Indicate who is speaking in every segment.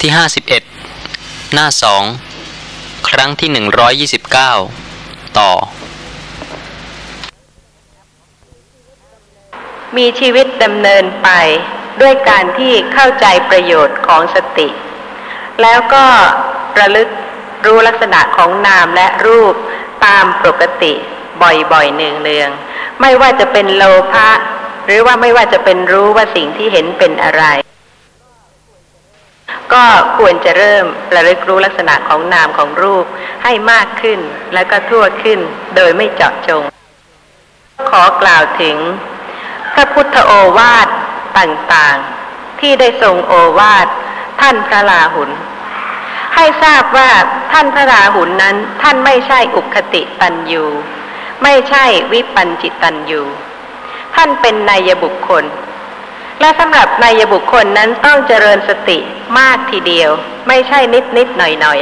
Speaker 1: ที่ห้าสิบเอ็ดหน้าสองครั้งที่หนึ่งร้อยยี่สิบเก้าต่อ
Speaker 2: มีชีวิตดำเนินไปด้วยการที่เข้าใจประโยชน์ของสติ แล้วก็ระลึกรู้ลักษณะของนามและรูปตามปกติบ่อยๆเนืองๆไม่ว่าจะเป็นโลภะหรือว่าไม่ว่าจะเป็นรู้ว่าสิ่งที่เห็นเป็นอะไร ก็ควรจะเริ่มระลึกรู้ลักษณะของนามของรูปให้มากขึ้นแล้วก็ทั่วขึ้นโดยไม่เจาะจง ขอกล่าวถึง พระพุทธโอวาทต่างๆ ที่ได้ทรงโอวาทท่านพระลาหุน ให้ทราบว่าท่านพระราหุนนั้น ท่านไม่ใช่อุคติตันยูไม่ใช่วิปัญจิตันยูท่านเป็นนายบุคคล และสำหรับนายบุคคลนั้นต้องเจริญสติมากทีเดียว ไม่ใช่นิดนิดหน่อยหน่อย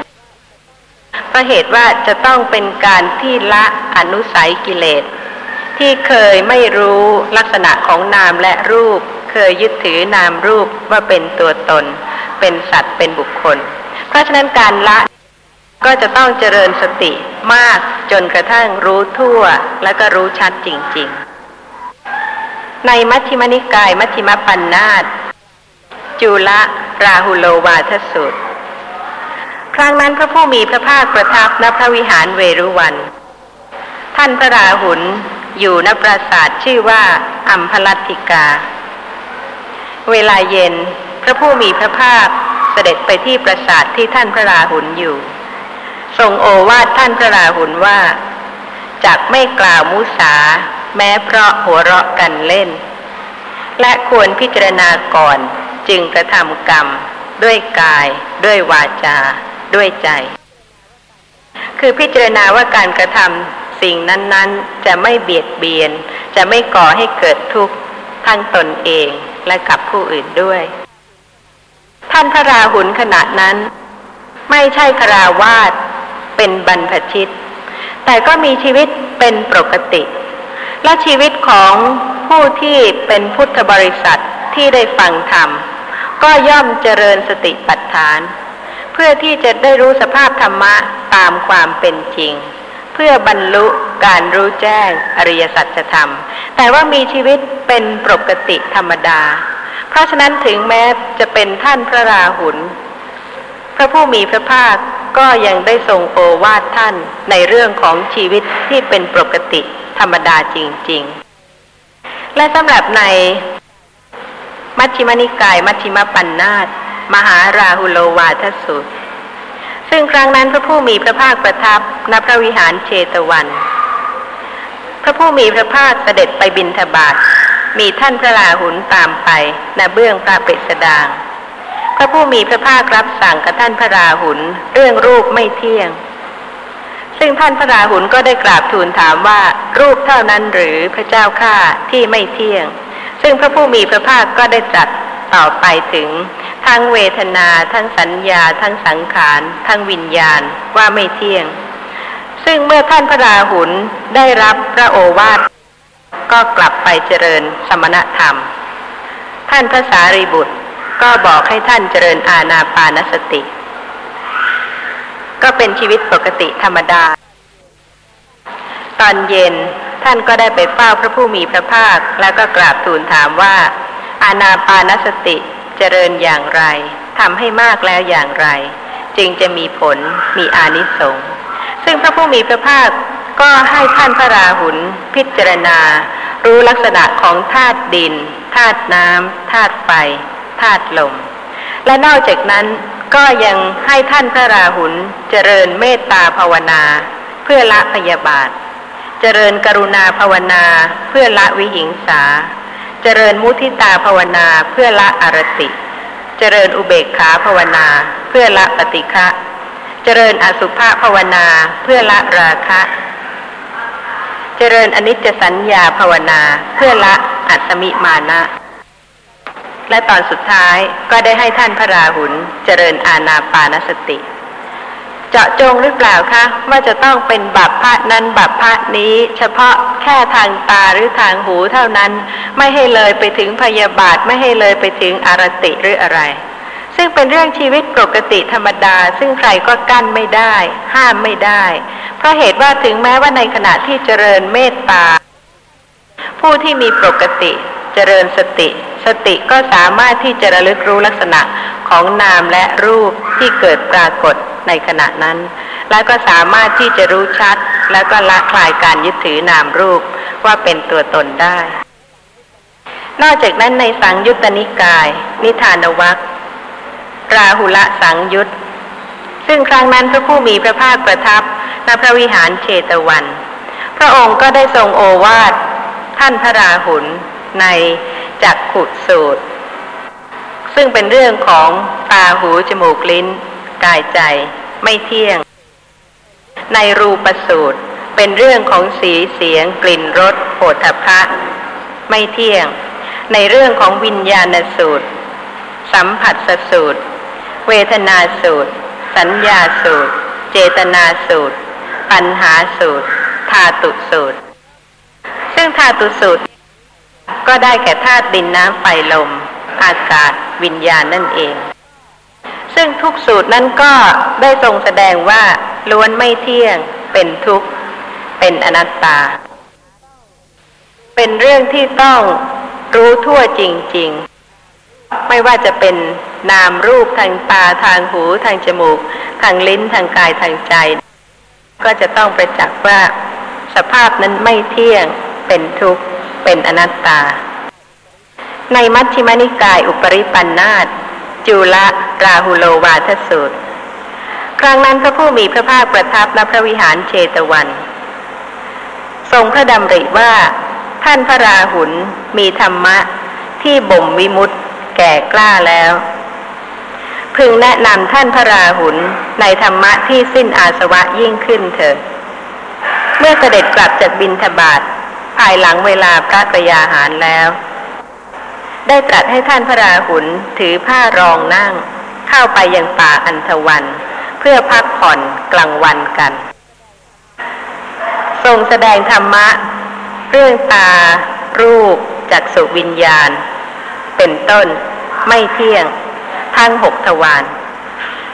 Speaker 2: เพราะเหตุว่าจะต้องเป็นการที่ละอนุสัยกิเลส ที่เคยไม่รู้ลักษณะของนามและรูป เคยยึดถือนามรูปว่าเป็นตัวตน เป็นสัตว์เป็นบุคคล เพราะฉะนั้นการละก็จะต้องเจริญสติมากจนกระทั่งรู้ทั่วแล้วก็รู้ชัดจริง ๆ ในมัชฌิมนิกายมัชฌิมปัญนาตจุละราหุโลวาทสุตครั้งนั้นพระผู้มีพระภาคประทับณพระวิหารเวรุวัน ท่านพระราหุลอยู่ณปราสาทชื่อว่าอัมพลัตติกา เวลาเย็นพระผู้มีพระภาคเสด็จไปที่ปราสาทที่ท่านพระราหุลอยู่ ทรงโอวาทท่านพระราหุลว่าจากไม่กล่าวมุสา แม้เพราะหัวเราะกันเล่น และควรพิจารณาก่อนจึงกระทำกรรม ด้วยกาย ด้วยวาจา ด้วยใจ คือพิจารณาว่าการกระทำสิ่งนั้นๆ จะไม่เบียดเบียน จะไม่ก่อให้เกิดทุกข์ทั้งตนเองและกับผู้อื่นด้วย ท่านพระราหุลขณะนั้น ไม่ใช่คราวาสเป็นบรรพชิต แต่ก็มีชีวิตเป็นปกติ และชีวิตของผู้ที่เป็นพุทธบริษัทที่ได้ฟังธรรม ก็ย่อมเจริญสติปัฏฐาน เพื่อที่จะได้รู้สภาพธรรมะตามความเป็นจริง เพื่อบรรลุการรู้แจ้งอริยสัจธรรม แต่ว่ามีชีวิตเป็นปกติธรรมดา เพราะฉะนั้นถึงแม้จะเป็นท่านพระราหุล พระผู้มีพระภาคก็ยังได้ทรงโอวาทท่านในเรื่องของชีวิตที่เป็นปกติธรรมดาจริง ๆ และสำหรับในมัชฌิมนิกาย มัชฌิมปัญนาตมหาราหุโลวาทสุตซึ่งครั้งนั้นพระผู้มีพระภาคประทับณพระวิหารเชตวัน พระผู้มีพระภาคเสด็จไปบินทบาทมีท่านพระราหุลตามไปณเบื้องพระเปสดาง พระผู้มีพระภาครับสั่งกับท่านพระราหุลเรื่องรูปไม่เที่ยง ซึ่งท่านพระราหุลก็ได้กราบทูลถามว่ารูปเท่านั้นหรือพระเจ้าข้าที่ไม่เที่ยง ซึ่งพระผู้มีพระภาคก็ได้จัดต่อไปถึง ทั้งเวทนา ทั้งสัญญา ทั้งสังขาร ทั้งวิญญาณว่าไม่เที่ยง ซึ่งเมื่อท่านพระราหุลได้รับพระโอวาทก็กลับไปเจริญสมณธรรม ท่านพระสารีบุตร ก็บอกให้ท่านเจริญอาณาปานสติ ก็เป็นชีวิตปกติธรรมดา ตอนเย็นท่านก็ได้ไปเฝ้าพระผู้มีพระภาค แล้วก็กราบทูลถามว่า อาณาปานสติเจริญอย่างไรทำให้มากแล้วอย่างไร จึงจะมีผลมีอานิสงส์ซึ่งพระผู้มีพระภาคก็ให้ท่านพระราหุลพิจารณา รู้ลักษณะของธาตุดินธาตุน้ำธาตุไฟ ธาตุลม และนอกจากนั้นก็ยังให้ท่านพระราหุลเจริญเมตตาภาวนา เพื่อละพยาบาท เจริญกรุณาภาวนาเพื่อละวิหิงสา เจริญมุทิตาภาวนาเพื่อละอารติ เจริญอุเบกขาภาวนา เพื่อละปฏิฆะเจริญอสุภาภาวนาเพื่อละราคะ เจริญอนิจจสัญญาภาวนาเพื่อละอัตมิมานะ และตอนสุดท้ายก็ได้ให้ท่านพระราหุลเจริญอาณาปานสติ เจาะจงหรือเปล่าคะว่าจะต้องเป็นบัพพะนั้นบัพพะนี้ เฉพาะแค่ทางตาหรือทางหูเท่านั้น ไม่ให้เลยไปถึงพยาบาทไม่ให้เลยไปถึงอารติหรืออะไร ซึ่งเป็นเรื่องชีวิตปกติธรรมดา ซึ่งใครก็กั้นไม่ได้ ห้ามไม่ได้ เพราะเหตุว่าถึงแม้ว่าในขณะที่เจริญเมตตา ผู้ที่มีปกติเจริญสติ สติก็สามารถที่จะระลึกรู้ลักษณะของนามและรูปที่เกิดปรากฏในขณะนั้น แล้วก็สามารถที่จะรู้ชัด แล้วก็ละคลายการยึดถือนามรูปว่าเป็นตัวตนได้ นอกจากนั้นในสังยุตตนิกาย นิทานวัคราหุละสังยุตซึ่งครั้งนั้นพระผู้มีพระภาคประทับณพระวิหารเชตวัน พระองค์ก็ได้ทรงโอวาทท่านพระราหุลใน จักขุสูตร ซึ่งเป็นเรื่องของตาหูจมูกลิ้น กายใจไม่เที่ยง ในรูปสูตรเป็นเรื่องของสีเสียงกลิ่นรสโผฏฐะไม่เที่ยง ในเรื่องของวิญญาณสูตร สัมผัสสูตร เวทนาสูตร สัญญาสูตร เจตนาสูตร ปัญหาสูตร ธาตุสูตร ซึ่งธาตุสูตร ก็ได้แก่ธาตุดินน้ำไฟลม อากาศวิญญาณนั่นเอง ซึ่งทุกสูตรนั้นก็ได้ทรงแสดงว่าล้วนไม่เที่ยง เป็นทุกข์ เป็นอนัตตา เป็นเรื่องที่ต้องรู้ทั่วจริง ๆ ไม่ว่าจะเป็นนามรูปทางตาทางหูทางจมูก ทางลิ้นทางกายทางใจ ก็จะต้องประจักษ์ว่าสภาพนั้นไม่เที่ยงเป็นทุกข์ เป็นอนัตตา ในมัชฌิมานิกายอุปริปันธาตจุลราหุโลวาทสูตร ครั้งนั้นพระผู้มีพระภาคประทับณพระวิหารเชตวัน ทรงพระดำริว่าท่านพระราหุลมีธรรมะที่บ่มวิมุตต์แก่กล้าแล้ว พึงแนะนำท่านพระราหุลในธรรมะที่สิ้นอาสวะยิ่งขึ้นเถิดเมื่อเสด็จกลับจากบินทบาท ภายหลังเวลาพระกยาหารแล้ว ได้ตรัสให้ท่านพระราหุลถือผ้ารองนั่ง เข้าไปยังป่าอันทวัน เพื่อพักผ่อนกลางวันกัน ทรงแสดงธรรมะ เรื่องตา รูปจักสุวิญญาณ เป็นต้นไม่เที่ยง ทั้งหกทวาร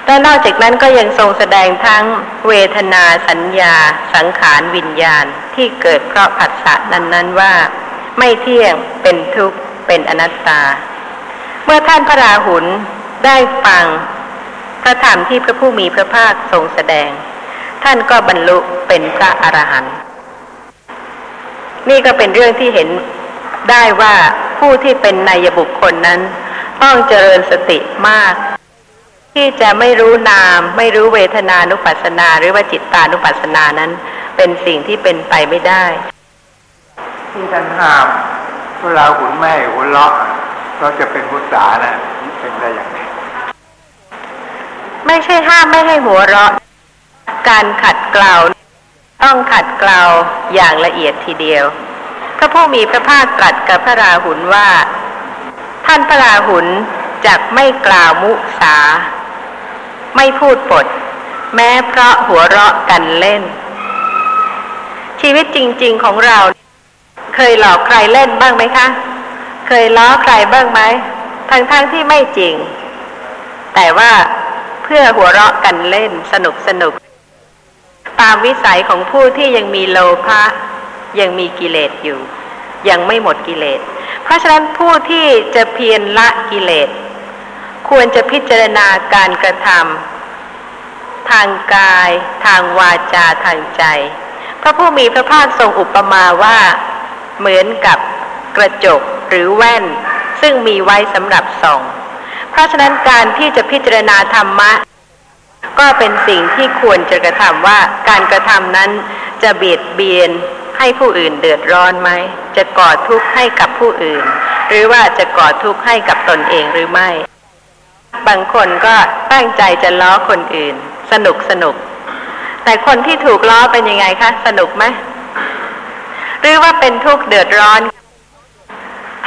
Speaker 2: และนอกจากนั้นก็ยังทรงแสดงทั้งเวทนาสัญญา สังขารวิญญาณ ที่เกิดเพราะผัสสะนั้น ๆว่า ไม่เที่ยงเป็นทุกข์เป็นอนัตตา เมื่อท่านพระราหุลได้ฟังพระธรรมที่พระผู้มีพระภาคทรงแสดง ท่านก็บรรลุเป็นพระอรหันต์นี่ก็เป็นเรื่องที่เห็นได้ว่าผู้ที่เป็นนายบุคคลนั้น ต้องเจริญสติมาก ที่จะไม่รู้นาม ไม่รู้เวทนานุปัสสนา หรือว่าจิตตานุปัสสนานั้น เป็นสิ่งที่เป็นไปไม่ได้
Speaker 3: ที่ท่านห้ามเวลาหุนแม่หัวเราะเราจะเป็นภาษานะเป็นได้อย่างไร
Speaker 2: ไม่ใช่ห้ามไม่ให้หัวเราะ การขัดเกลาต้องขัดเกลาอย่างละเอียดทีเดียว พระผู้มีพระภาคตรัสกับพระราหุลว่า ท่านพระราหุลจักไม่กล่าวมุสา ไม่พูดปด แม้เพราะหัวเราะกันเล่น ชีวิตจริง ๆของเรา เคยหลอกใครเล่นบ้างไหมคะ เคยล้อใครบ้างไหมทั้งๆทที่ไม่จริง แต่ว่าเพื่อหัวเราะกันเล่นสนุกสนุก ตามวิสัยของผู้ที่ยังมีโลภะยังมีกิเลสอยู่ ยังไม่หมดกิเลส เพราะฉะนั้นผู้ที่จะเพียรละกิเลส ควรจะพิจารณาการกระทำทางกาย ทางวาจาทางใจ พระผู้มีพระภาคทรงอุปมาว่า เหมือนกับกระจกหรือแว่น ซึ่งมีไว้สำหรับส่อง เพราะฉะนั้นการที่จะพิจารณาธรรมะ ก็เป็นสิ่งที่ควรจะกระทำว่าการกระทำนั้นจะเบียดเบียนให้ผู้อื่นเดือดร้อนไหม จะก่อทุกข์ให้กับผู้อื่น หรือว่าจะก่อทุกข์ให้กับตนเองหรือไม่ บางคนก็ตั้งใจจะล้อคนอื่น สนุกสนุก แต่คนที่ถูกล้อเป็นยังไงคะสนุกไหมหรือว่าเป็นทุกข์เดือดร้อน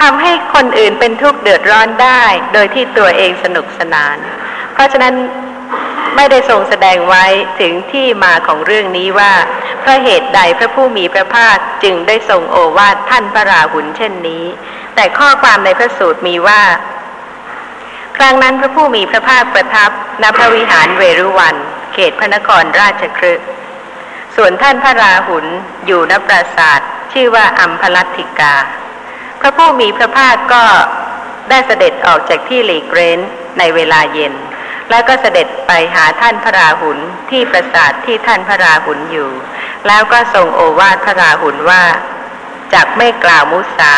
Speaker 2: ทำให้คนอื่นเป็นทุกข์เดือดร้อนได้ โดยที่ตัวเองสนุกสนาน เพราะฉะนั้นไม่ได้ทรงแสดงไว้ถึงที่มาของเรื่องนี้ว่าเพราะเหตุใดพระผู้มีพระภาคจึงได้ทรงโอวาทท่านพระราหุลเช่นนี้ แต่ข้อความในพระสูตรมีว่า ครั้งนั้นพระผู้มีพระภาคประทับณพระวิหารเวรุวัน เขตพระนครราชครึส่วนท่านพระราหุลอยู่ณปราสาทชื่อว่าอัมพลัตติกา พระผู้มีพระภาคก็ได้เสด็จออกจากที่หลีกเร้นในเวลาเย็น แล้วก็เสด็จไปหาท่านพระราหุลที่ปราสาทที่ท่านพระราหุลอยู่ แล้วก็ทรงโอวาทพระราหุลว่าจากไม่กล่าวมุสา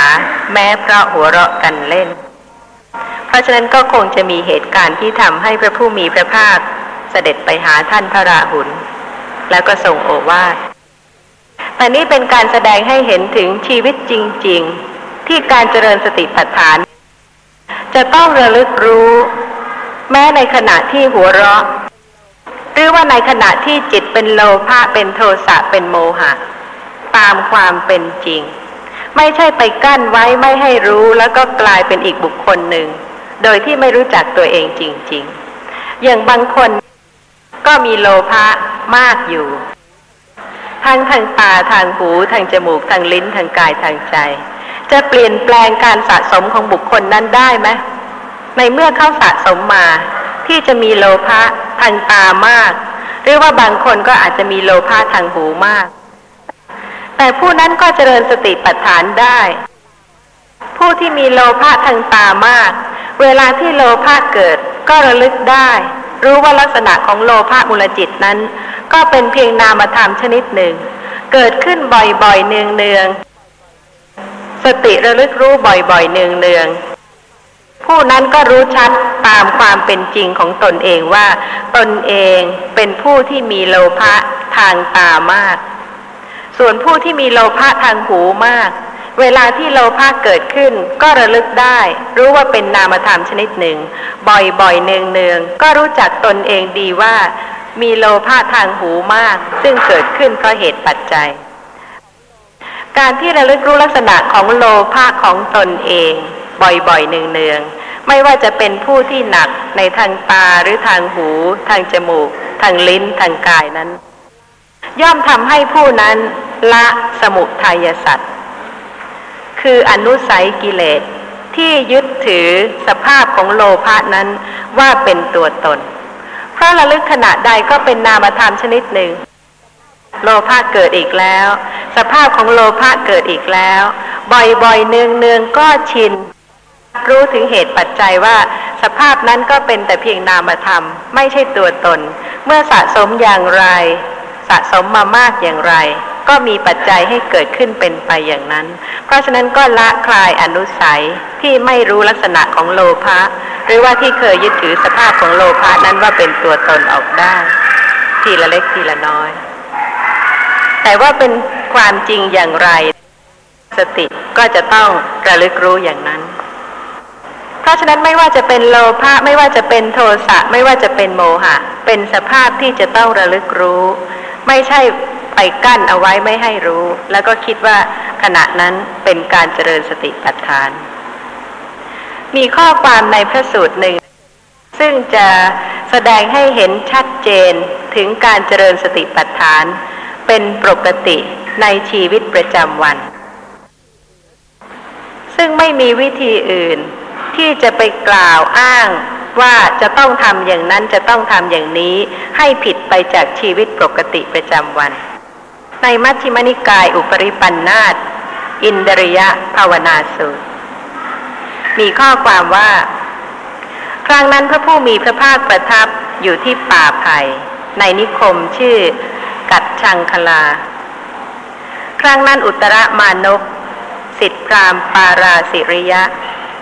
Speaker 2: แม้เพราะหัวเราะกันเล่น เพราะฉะนั้นก็คงจะมีเหตุการณ์ที่ทำให้พระผู้มีพระภาค เสด็จไปหาท่านพระราหุลแล้วก็ทรงโอวาทแต่นี้เป็นการแสดงให้เห็นถึงชีวิตจริง ๆ ที่การเจริญสติปัฏฐาน จะต้องระลึกรู้ แม้ในขณะที่หัวเราะ หรือว่าในขณะที่จิตเป็นโลภะเป็นโทสะเป็นโมหะ ตามความเป็นจริง ไม่ใช่ไปกั้นไว้ไม่ให้รู้แล้วก็กลายเป็นอีกบุคคลหนึ่ง โดยที่ไม่รู้จักตัวเองจริง ๆ อย่างบางคน ก็มีโลภะมากอยู่ ทั้งทางตาทางหูทางจมูกทางลิ้นทางกายทางใจ จะเปลี่ยนแปลงการสะสมของบุคคลนั้นได้ไหมในเมื่อเข้าสะสมมาที่จะมีโลภะทางตามาก หรือว่าบางคนก็อาจจะมีโลภะทางหูมาก แต่ผู้นั้นก็เจริญสติปัฏฐานได้ ผู้ที่มีโลภะทางตามาก เวลาที่โลภะเกิดก็ระลึกได้ รู้ว่าลักษณะของโลภะมูลจิตนั้น ก็เป็นเพียงนามธรรมชนิดหนึ่ง เกิดขึ้นบ่อยๆเนืองๆสติระลึกรู้บ่อยๆเนืองๆผู้นั้นก็รู้ชัดตามความเป็นจริงของตนเองว่า ตนเองเป็นผู้ที่มีโลภะทางตามาก ส่วนผู้ที่มีโลภะทางหูมาก เวลาที่โลภะเกิดขึ้น ก็ระลึกได้ รู้ว่าเป็นนามธรรมชนิดหนึ่ง บ่อยๆเนืองๆก็รู้จักตนเองดีว่า มีโลภะทางหูมาก ซึ่งเกิดขึ้นเพราะเหตุปัจจัย การที่ระลึกรู้ลักษณะของโลภะของตนเอง บ่อยๆเนืองๆไม่ว่าจะเป็นผู้ที่หนักในทางตาหรือทางหู ทางจมูก ทางลิ้นทางกายนั้น ย่อมทำให้ผู้นั้นละสมุทัยสัตว์ คืออนุสัยกิเลสที่ยึดถือสภาพของโลภะนั้นว่าเป็นตัวตน เพราะระลึกขณะใดก็เป็นนามธรรมชนิดหนึ่ง โลภะเกิดอีกแล้ว สภาพของโลภะเกิดอีกแล้ว บ่อยๆเนืองๆก็ชิน รู้ถึงเหตุปัจจัยว่า สภาพนั้นก็เป็นแต่เพียงนามธรรม ไม่ใช่ตัวตน เมื่อสะสมอย่างไร สะสมมามากอย่างไร ก็มีปัจจัยให้เกิดขึ้นเป็นไปอย่างนั้น เพราะฉะนั้นก็ละคลายอนุสัยที่ไม่รู้ลักษณะของโลภะหรือว่าที่เคยยึดถือสภาพของโลภะนั้นว่าเป็นตัวตนออกได้ ทีละเล็กทีละน้อย แต่ว่าเป็นความจริงอย่างไร สติก็จะต้องระลึกรู้อย่างนั้นเพราะฉะนั้นไม่ว่าจะเป็นโลภะไม่ว่าจะเป็นโทสะไม่ว่าจะเป็นโมหะ เป็นสภาพที่จะต้องระลึกรู้ ไม่ใช่ไปกั้นเอาไว้ไม่ให้รู้ แล้วก็คิดว่าขณะนั้นเป็นการเจริญสติปัฏฐาน มีข้อความในพระสูตรหนึ่ง ซึ่งจะแสดงให้เห็นชัดเจนถึงการเจริญสติปัฏฐาน เป็นปกติในชีวิตประจำวัน ซึ่งไม่มีวิธีอื่นที่จะไปกล่าวอ้าง ว่าจะต้องทำอย่างนั้นจะต้องทำอย่างนี้ให้ผิดไปจากชีวิตปกติประจำวัน ในมัชฌิมนิกายอุปริปันธาตอินดริยะภาวนาสูตร มีข้อความว่า ครั้งนั้นพระผู้มีพระภาคประทับอยู่ที่ป่าไผ่ในนิคมชื่อ กัดชังคลา ครั้งนั้นอุตรมานกสิทธิพรามปาราสิริยะ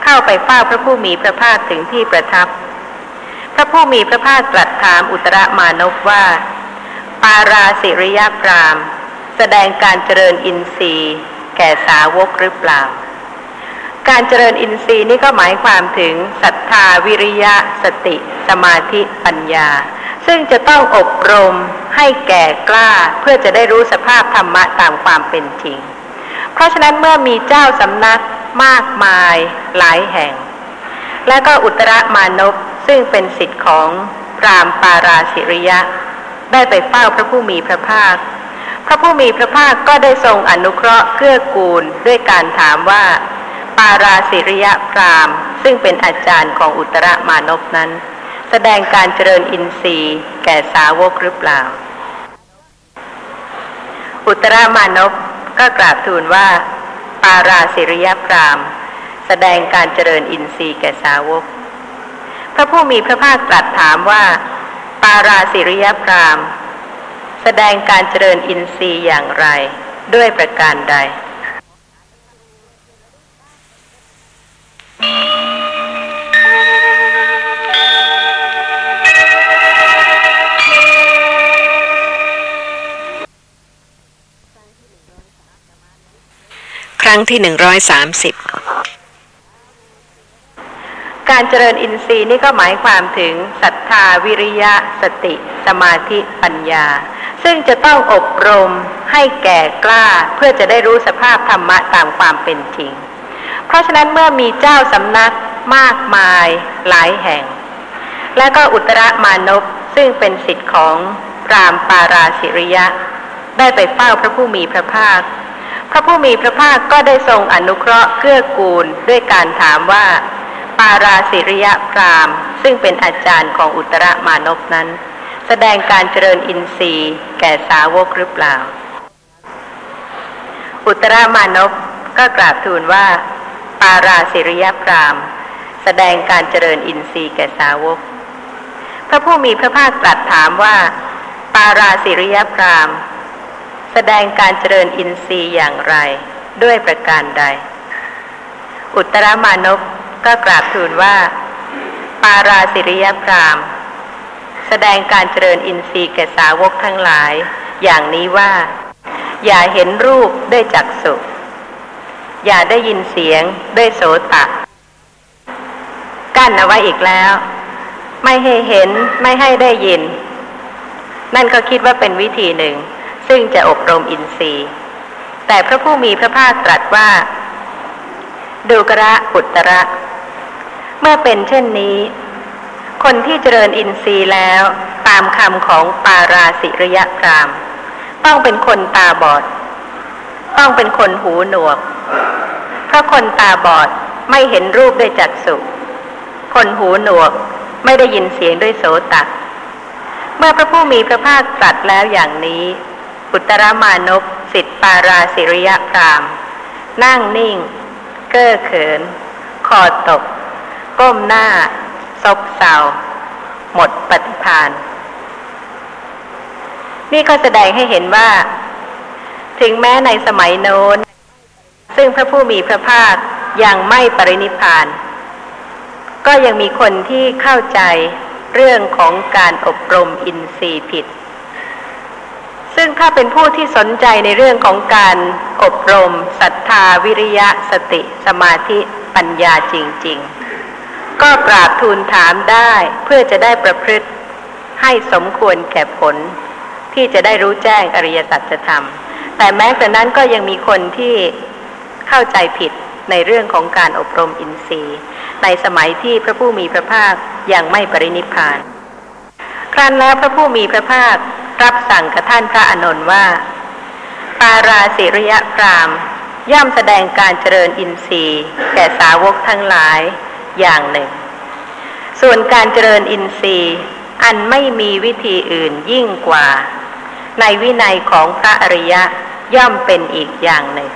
Speaker 2: เข้าไปเฝ้าพระผู้มีพระภาคถึงที่ประทับ พระผู้มีพระภาคตรัสถามอุตรมานกว่า ปาราสิริยะพรามแสดงการเจริญอินทรีย์ แก่สาวกหรือเปล่า การเจริญอินทรีย์นี่ก็หมายความถึงศรัทธาวิริยะสติ สมาธิปัญญา ซึ่งจะต้องอบรมให้แก่กล้าเพื่อจะได้รู้สภาพธรรมะตามความเป็นจริง เพราะฉะนั้นเมื่อมีเจ้าสำนัก มากมายหลายแห่ง และก็อุตรมานพซึ่งเป็นสิทธิ์ของรามปาราสิริยะ ได้ไปเฝ้าพระผู้มีพระภาค พระผู้มีพระภาคก็ได้ทรงอนุเคราะห์เกื้อกูลด้วยการถามว่า ปาราสิริยะพรามซึ่งเป็นอาจารย์ของอุตรมานพนั้น แสดงการเจริญอินทรีย์แก่สาวกหรือเปล่า อุตรมานพก็กราบทูลว่าาราสิริยพรามแสดงการเจริญอินทรีย์แก่สาวก พระผู้มีพระภาคตรัสถามว่า ปาราสิริยพรามแสดงการเจริญอินทรีย์อย่างไร ด้วยประการใด
Speaker 4: รั้งที่หนึ่งร้อยสามสิบ
Speaker 2: การเจริญอินทรีย์นี่ก็หมายความถึงศรัทธาวิริยะสติ สมาธิปัญญา ซึ่งจะต้องอบรมให้แก่กล้าเพื่อจะได้รู้สภาพธรรมะตามความเป็นจริง เพราะฉะนั้นเมื่อมีเจ้าสำนักมากมายหลายแห่ง และก็อุตรมานพซึ่งเป็นสิทธิ์ของรามปาราสิริยะ ได้ไปเฝ้าพระผู้มีพระภาค ระผู้มีพระภาคก็ได้ทรงอนุเคราะห์เกื้อกูลด้วยการถามว่า ปาราสิริยะพรามซึ่งเป็นอาจารย์ของอุตรมานพนั้น แสดงการเจริญอินทรีย์ แก่สาวกหรือเปล่า อุตรมานพก็กราบทูลว่า ปาราสิริยพรามแสดงการเจริญอินทรีย์แก่สาวก พระผู้มีพระภาคตรัสถามว่า ปาราสิริยพราม แสดงการเจริญอินทรีย์อย่างไร ด้วยประการใด อุตรมานพก็กราบทูลว่า ปาราสิริยพรามแสดงการเจริญอินทรีย์แก่สาวกทั้งหลาย อย่างนี้ว่า อย่าเห็นรูปด้วยจักสุอย่าได้ยินเสียงด้วยโสตะ กั้นเอาไว้อีกแล้ว ไม่ให้เห็นไม่ให้ได้ยิน นั่นก็คิดว่าเป็นวิธีหนึ่ง ซึ่งจะอบรมอินทรีย์ แต่พระผู้มีพระภาคตรัสว่า ดูกระอุตระ เมื่อเป็นเช่นนี้ คนที่เจริญอินทรีย์แล้ว ตามคำของปาราสิริยพรามต้องเป็นคนตาบอด ต้องเป็นคนหูหนวก เพราะคนตาบอดไม่เห็นรูปด้วยจักษุคนหูหนวกไม่ได้ยินเสียงด้วยโสตะเมื่อพระผู้มีพระภาคตรัสแล้วอย่างนี้ อุตรมานพสิทธิปาราสิริยพราม นั่งนิ่ง เก้อเขิน คอตก ก้มหน้า ซบเซาหมดปฏิพานนี่ก็แสดงให้เห็นว่า ถึงแม้ในสมัยโน้น ซึ่งพระผู้มีพระภาคยังไม่ปรินิพาน ก็ยังมีคนที่เข้าใจเรื่องของการอบรมอินทรีย์ผิด ซึ่งถ้าเป็นผู้ที่สนใจในเรื่องของการอบรมศรัทธาวิริยะสติ สมาธิปัญญาจริง ๆ ก็กราบทูลถามได้เพื่อจะได้ประพฤติให้สมควรแก่ผล ที่จะได้รู้แจ้งอริยสัจธรรม แต่แม้แต่นั้นก็ยังมีคนที่เข้าใจผิดในเรื่องของการอบรมอินทรีย์ ในสมัยที่พระผู้มีพระภาคยังไม่ปรินิพาน ครั้นแล้วพระผู้มีพระภาครับสั่งกับท่านพระอนนท์ว่า ปาราสิริยพรามย่อมแสดงการเจริญอินทรีย์แก่สาวกทั้งหลายอย่างหนึ่ง ส่วนการเจริญอินทรีย์ อันไม่มีวิธีอื่นยิ่งกว่า ในวินัยของพระอริยะย่อมเป็นอีกอย่างหนึ่ง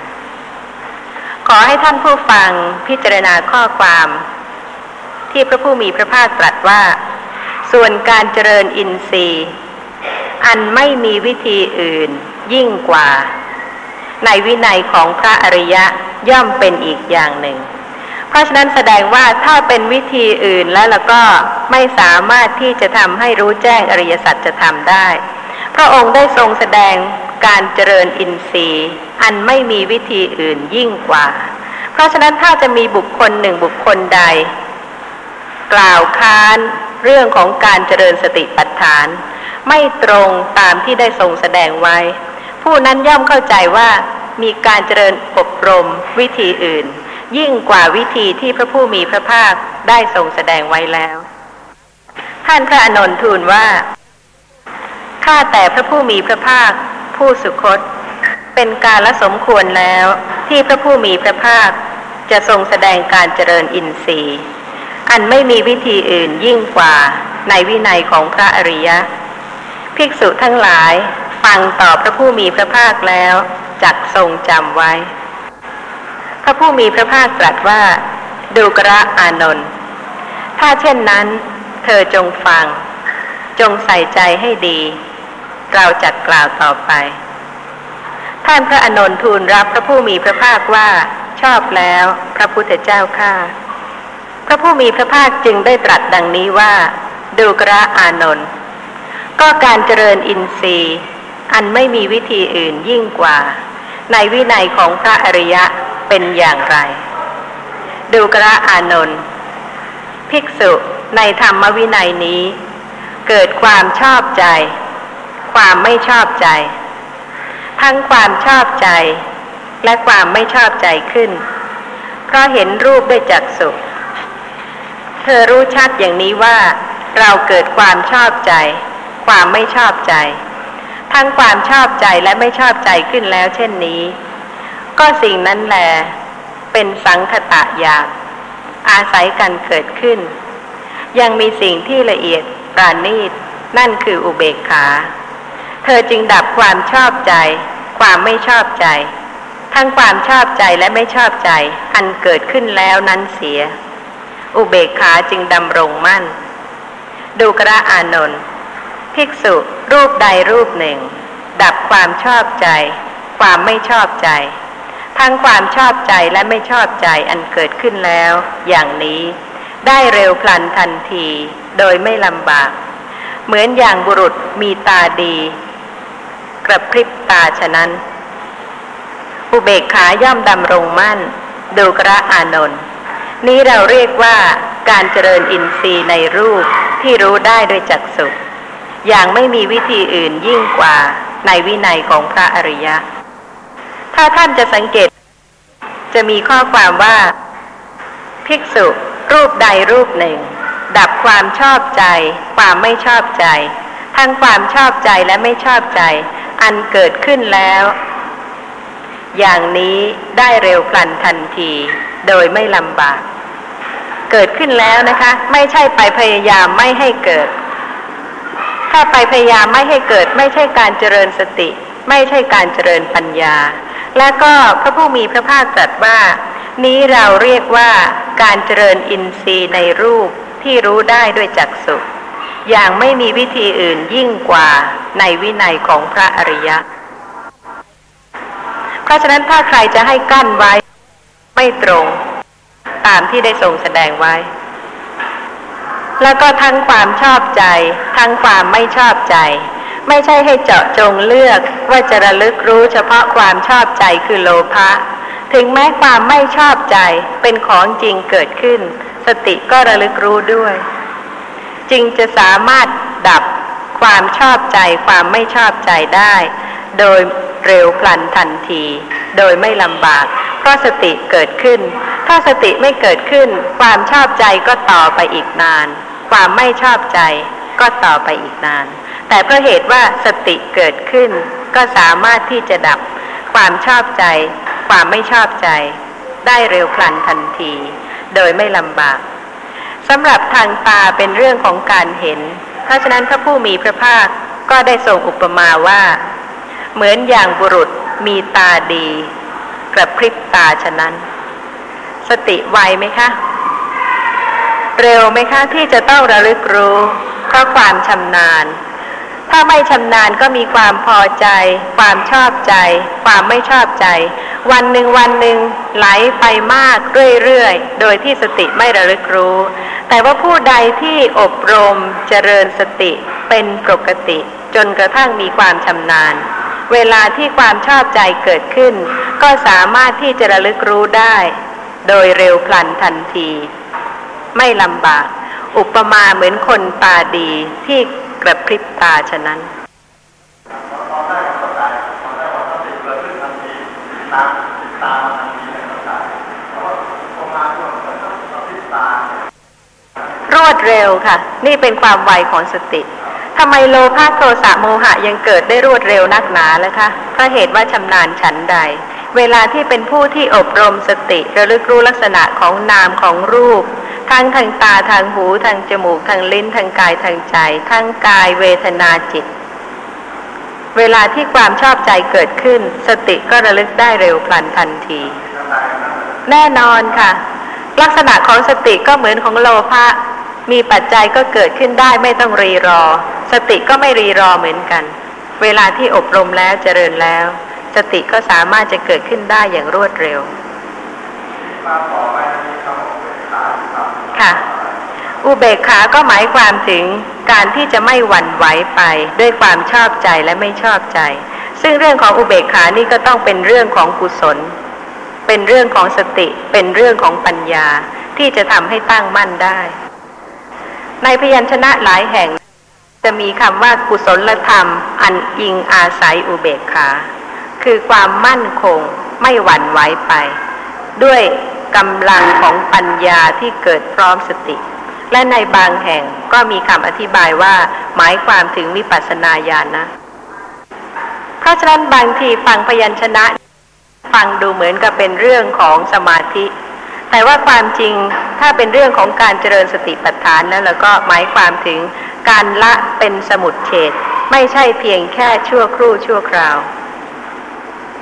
Speaker 2: ขอให้ท่านผู้ฟังพิจารณาข้อความ ที่พระผู้มีพระภาคตรัสว่า ส่วนการเจริญอินทรีย์ อันไม่มีวิธีอื่นยิ่งกว่า ในวินัยของพระอริยะย่อมเป็นอีกอย่างหนึ่ง เพราะฉะนั้นแสดงว่าถ้าเป็นวิธีอื่นแล้วแล้วก็ไม่สามารถที่จะทำให้รู้แจ้งอริยสัจจะทำได้ พระองค์ได้ทรงแสดงการเจริญอินทรีย์ อันไม่มีวิธีอื่นยิ่งกว่า เพราะฉะนั้นถ้าจะมีบุคคลหนึ่งบุคคลใด กล่าวค้าน เรื่องของการเจริญสติปัฏฐาน ไม่ตรงตามที่ได้ทรงแสดงไว้ ผู้นั้นย่อมเข้าใจว่ามีการเจริญอบรมวิธีอื่น ยิ่งกว่าวิธีที่พระผู้มีพระภาคได้ทรงแสดงไว้แล้ว ท่านพระอนนทูลว่าข้าแต่พระผู้มีพระภาค ผู้สุคต เป็นการละสมควรแล้วที่พระผู้มีพระภาคจะทรงแสดงการเจริญอินทรีย์ อันไม่มีวิธีอื่นยิ่งกว่าในวินัยของพระอริยะ ภิกษุทั้งหลายฟังต่อพระผู้มีพระภาคแล้วจักทรงจำไว้ พระผู้มีพระภาคตรัสว่า ดูกระอานนท์ถ้าเช่นนั้น เธอจงฟัง จงใส่ใจให้ดี เราจัดกล่าวต่อไป ท่านพระอนนท์ทูลรับพระผู้มีพระภาคว่าชอบแล้ว พระพุทธเจ้าข้า พระผู้มีพระภาคจึงได้ตรัสดังนี้ว่า ดูกระอานนท์ก็การเจริญอินทรีย์ อันไม่มีวิธีอื่นยิ่งกว่า ในวินัยของพระอริยะเป็นอย่างไร ดูกระอานนท์ภิกษุในธรรมวินัยนี้ เกิดความชอบใจ ความไม่ชอบใจ ทั้งความชอบใจ และความไม่ชอบใจขึ้น เพราะเห็นรูปด้วยจักสุ เธอรู้ชัดอย่างนี้ว่า เราเกิดความชอบใจ ความไม่ชอบใจ ทั้งความชอบใจและไม่ชอบใจขึ้นแล้วเช่นนี้ ก็สิ่งนั้นแหลเป็นสังคตะอยากอาศัยกันเกิดขึ้น ยังมีสิ่งที่ละเอียดปราณีต นั่นคืออุเบกขา เธอจึงดับความชอบใจ ความไม่ชอบใจ ทั้งความชอบใจและไม่ชอบใจ อันเกิดขึ้นแล้วนั้นเสีย อุเบกขาจึงดำรงมั่น ดูกระอานนท์ภิกษุรูปใดรูปหนึ่ง ดับความชอบใจ ความไม่ชอบใจ ทั้งความชอบใจและไม่ชอบใจอันเกิดขึ้นแล้ว อย่างนี้ได้เร็วพลันทันที โดยไม่ลำบาก เหมือนอย่างบุรุษมีตาดี กระพริบตาฉะนั้น อุเบกขาย่อมดำรงมั่น ดูกระอานนท์ นี้เราเรียกว่าการเจริญอินทรีย์ในรูปที่รู้ได้โดยจักสุอย่างไม่มีวิธีอื่นยิ่งกว่าในวินัยของพระอริยะ ถ้าท่านจะสังเกต จะมีข้อความว่า ภิกษุรูปใดรูปหนึ่ง ดับความชอบใจ ความไม่ชอบใจ ทั้งความชอบใจและไม่ชอบใจ อันเกิดขึ้นแล้ว อย่างนี้ได้เร็วพลันทันที โดยไม่ลำบาก เกิดขึ้นแล้วนะคะ ไม่ใช่ไปพยายามไม่ให้เกิด ถ้าไปพยายามไม่ให้เกิด ไม่ใช่การเจริญสติ ไม่ใช่การเจริญปัญญา และก็พระผู้มีพระภาคตรัสว่า นี้เราเรียกว่าการเจริญอินทรีย์ในรูปที่รู้ได้ด้วยจักสุอย่างไม่มีวิธีอื่นยิ่งกว่าในวินัยของพระอริยะ ราะฉะนั้นถ้าใครจะให้กั้นไว้ ไม่ตรง ตามที่ได้ทรงแสดงไว้ แล้วก็ทั้งความชอบใจ ทั้งความไม่ชอบใจ ไม่ใช่ให้เจาะจงเลือกว่าจะระลึกรู้เฉพาะความชอบใจคือโลภะถึงแม้ความไม่ชอบใจเป็นของจริงเกิดขึ้น สติก็ระลึกรู้ด้วย จึงจะสามารถดับความชอบใจความไม่ชอบใจได้ โดย เร็วพลันทันที โดยไม่ลำบาก เพราะสติเกิดขึ้น ถ้าสติไม่เกิดขึ้น ความชอบใจก็ต่อไปอีกนาน ความไม่ชอบใจก็ต่อไปอีกนาน แต่เพราะเหตุว่าสติเกิดขึ้น ก็สามารถที่จะดับ ความชอบใจ ความไม่ชอบใจ ได้เร็วพลันทันที โดยไม่ลำบากสำหรับทางตาเป็นเรื่องของการเห็น เพราะฉะนั้นพระผู้มีพระภาคก็ได้ทรงอุปมาว่า เหมือนอย่างบุรุษมีตาดี กระพริบตาฉะนั้น สติไวไหมคะ เร็วไหมคะ ที่จะต้องระลึกรู้เพราะความชำนาญ ถ้าไม่ชำนาญก็มีความพอใจ ความชอบใจ ความไม่ชอบใจ วันหนึ่งวันหนึ่งไหลไปมากเรื่อยๆ โดยที่สติไม่ระลึกรู้ แต่ว่าผู้ใดที่อบรมเจริญสติเป็นปกติ จนกระทั่งมีความชำนาญ เวลาที่ความชอบใจเกิดขึ้น ก็สามารถที่จะระลึกรู้ได้ โดยเร็วพลันทันที ไม่ลำบาก อุปมาเหมือนคนตาดีที่กระพริบตาฉะนั้นรวดเร็วค่ะ นี่เป็นความไวของสติ ทำไมโลภะโทสะโมหะยังเกิดได้รวดเร็วนักหนาเล่ะคะเพราะเหตุว่าชำนาญฉันใด เวลาที่เป็นผู้ที่อบรมสติระลึกรู้ลักษณะของนามของรูปทั้งทางตาทางหูทางจมูกทางลิ้นทางกายทางใจทั้งกายเวทนาจิต เวลาที่ความชอบใจเกิดขึ้น สติก็ระลึกได้เร็วพลันทันที แน่นอนค่ะ ลักษณะของสติก็เหมือนของโลภะ มีปัจจัยก็เกิดขึ้นได้ไม่ต้องรีรอ สติก็ไม่รีรอเหมือนกัน เวลาที่อบรมแล้วเจริญแล้ว สติก็สามารถจะเกิดขึ้นได้อย่างรวดเร็ว ค่ะ อุเบกขาก็หมายความถึงการที่จะไม่หวั่นไหวไปด้วยความชอบใจและไม่ชอบใจ ซึ่งเรื่องของอุเบกขานี่ก็ต้องเป็นเรื่องของกุศล เป็นเรื่องของสติ เป็นเรื่องของปัญญาที่จะทำให้ตั้งมั่นได้ ในพยัญชนะหลายแห่ง จะมีคำว่ากุศลธรรม อันอิงอาศัยอุเบกขา คือความมั่นคงไม่หวั่นไหวไป ด้วยกำลังของปัญญาที่เกิดพร้อมสติ และในบางแห่งก็มีคำอธิบายว่าหมายความถึงวิปัสสนาญาณนะ เพราะฉะนั้นบางทีฟังพยัญชนะ ฟังดูเหมือนกับเป็นเรื่องของสมาธิ แต่ว่าความจริงถ้าเป็นเรื่องของการเจริญสติปัฏฐานนั้นแล้วก็หมายความถึงการละเป็นสมุดเฉดไม่ใช่เพียงแค่ชั่วครู่ชั่วคราว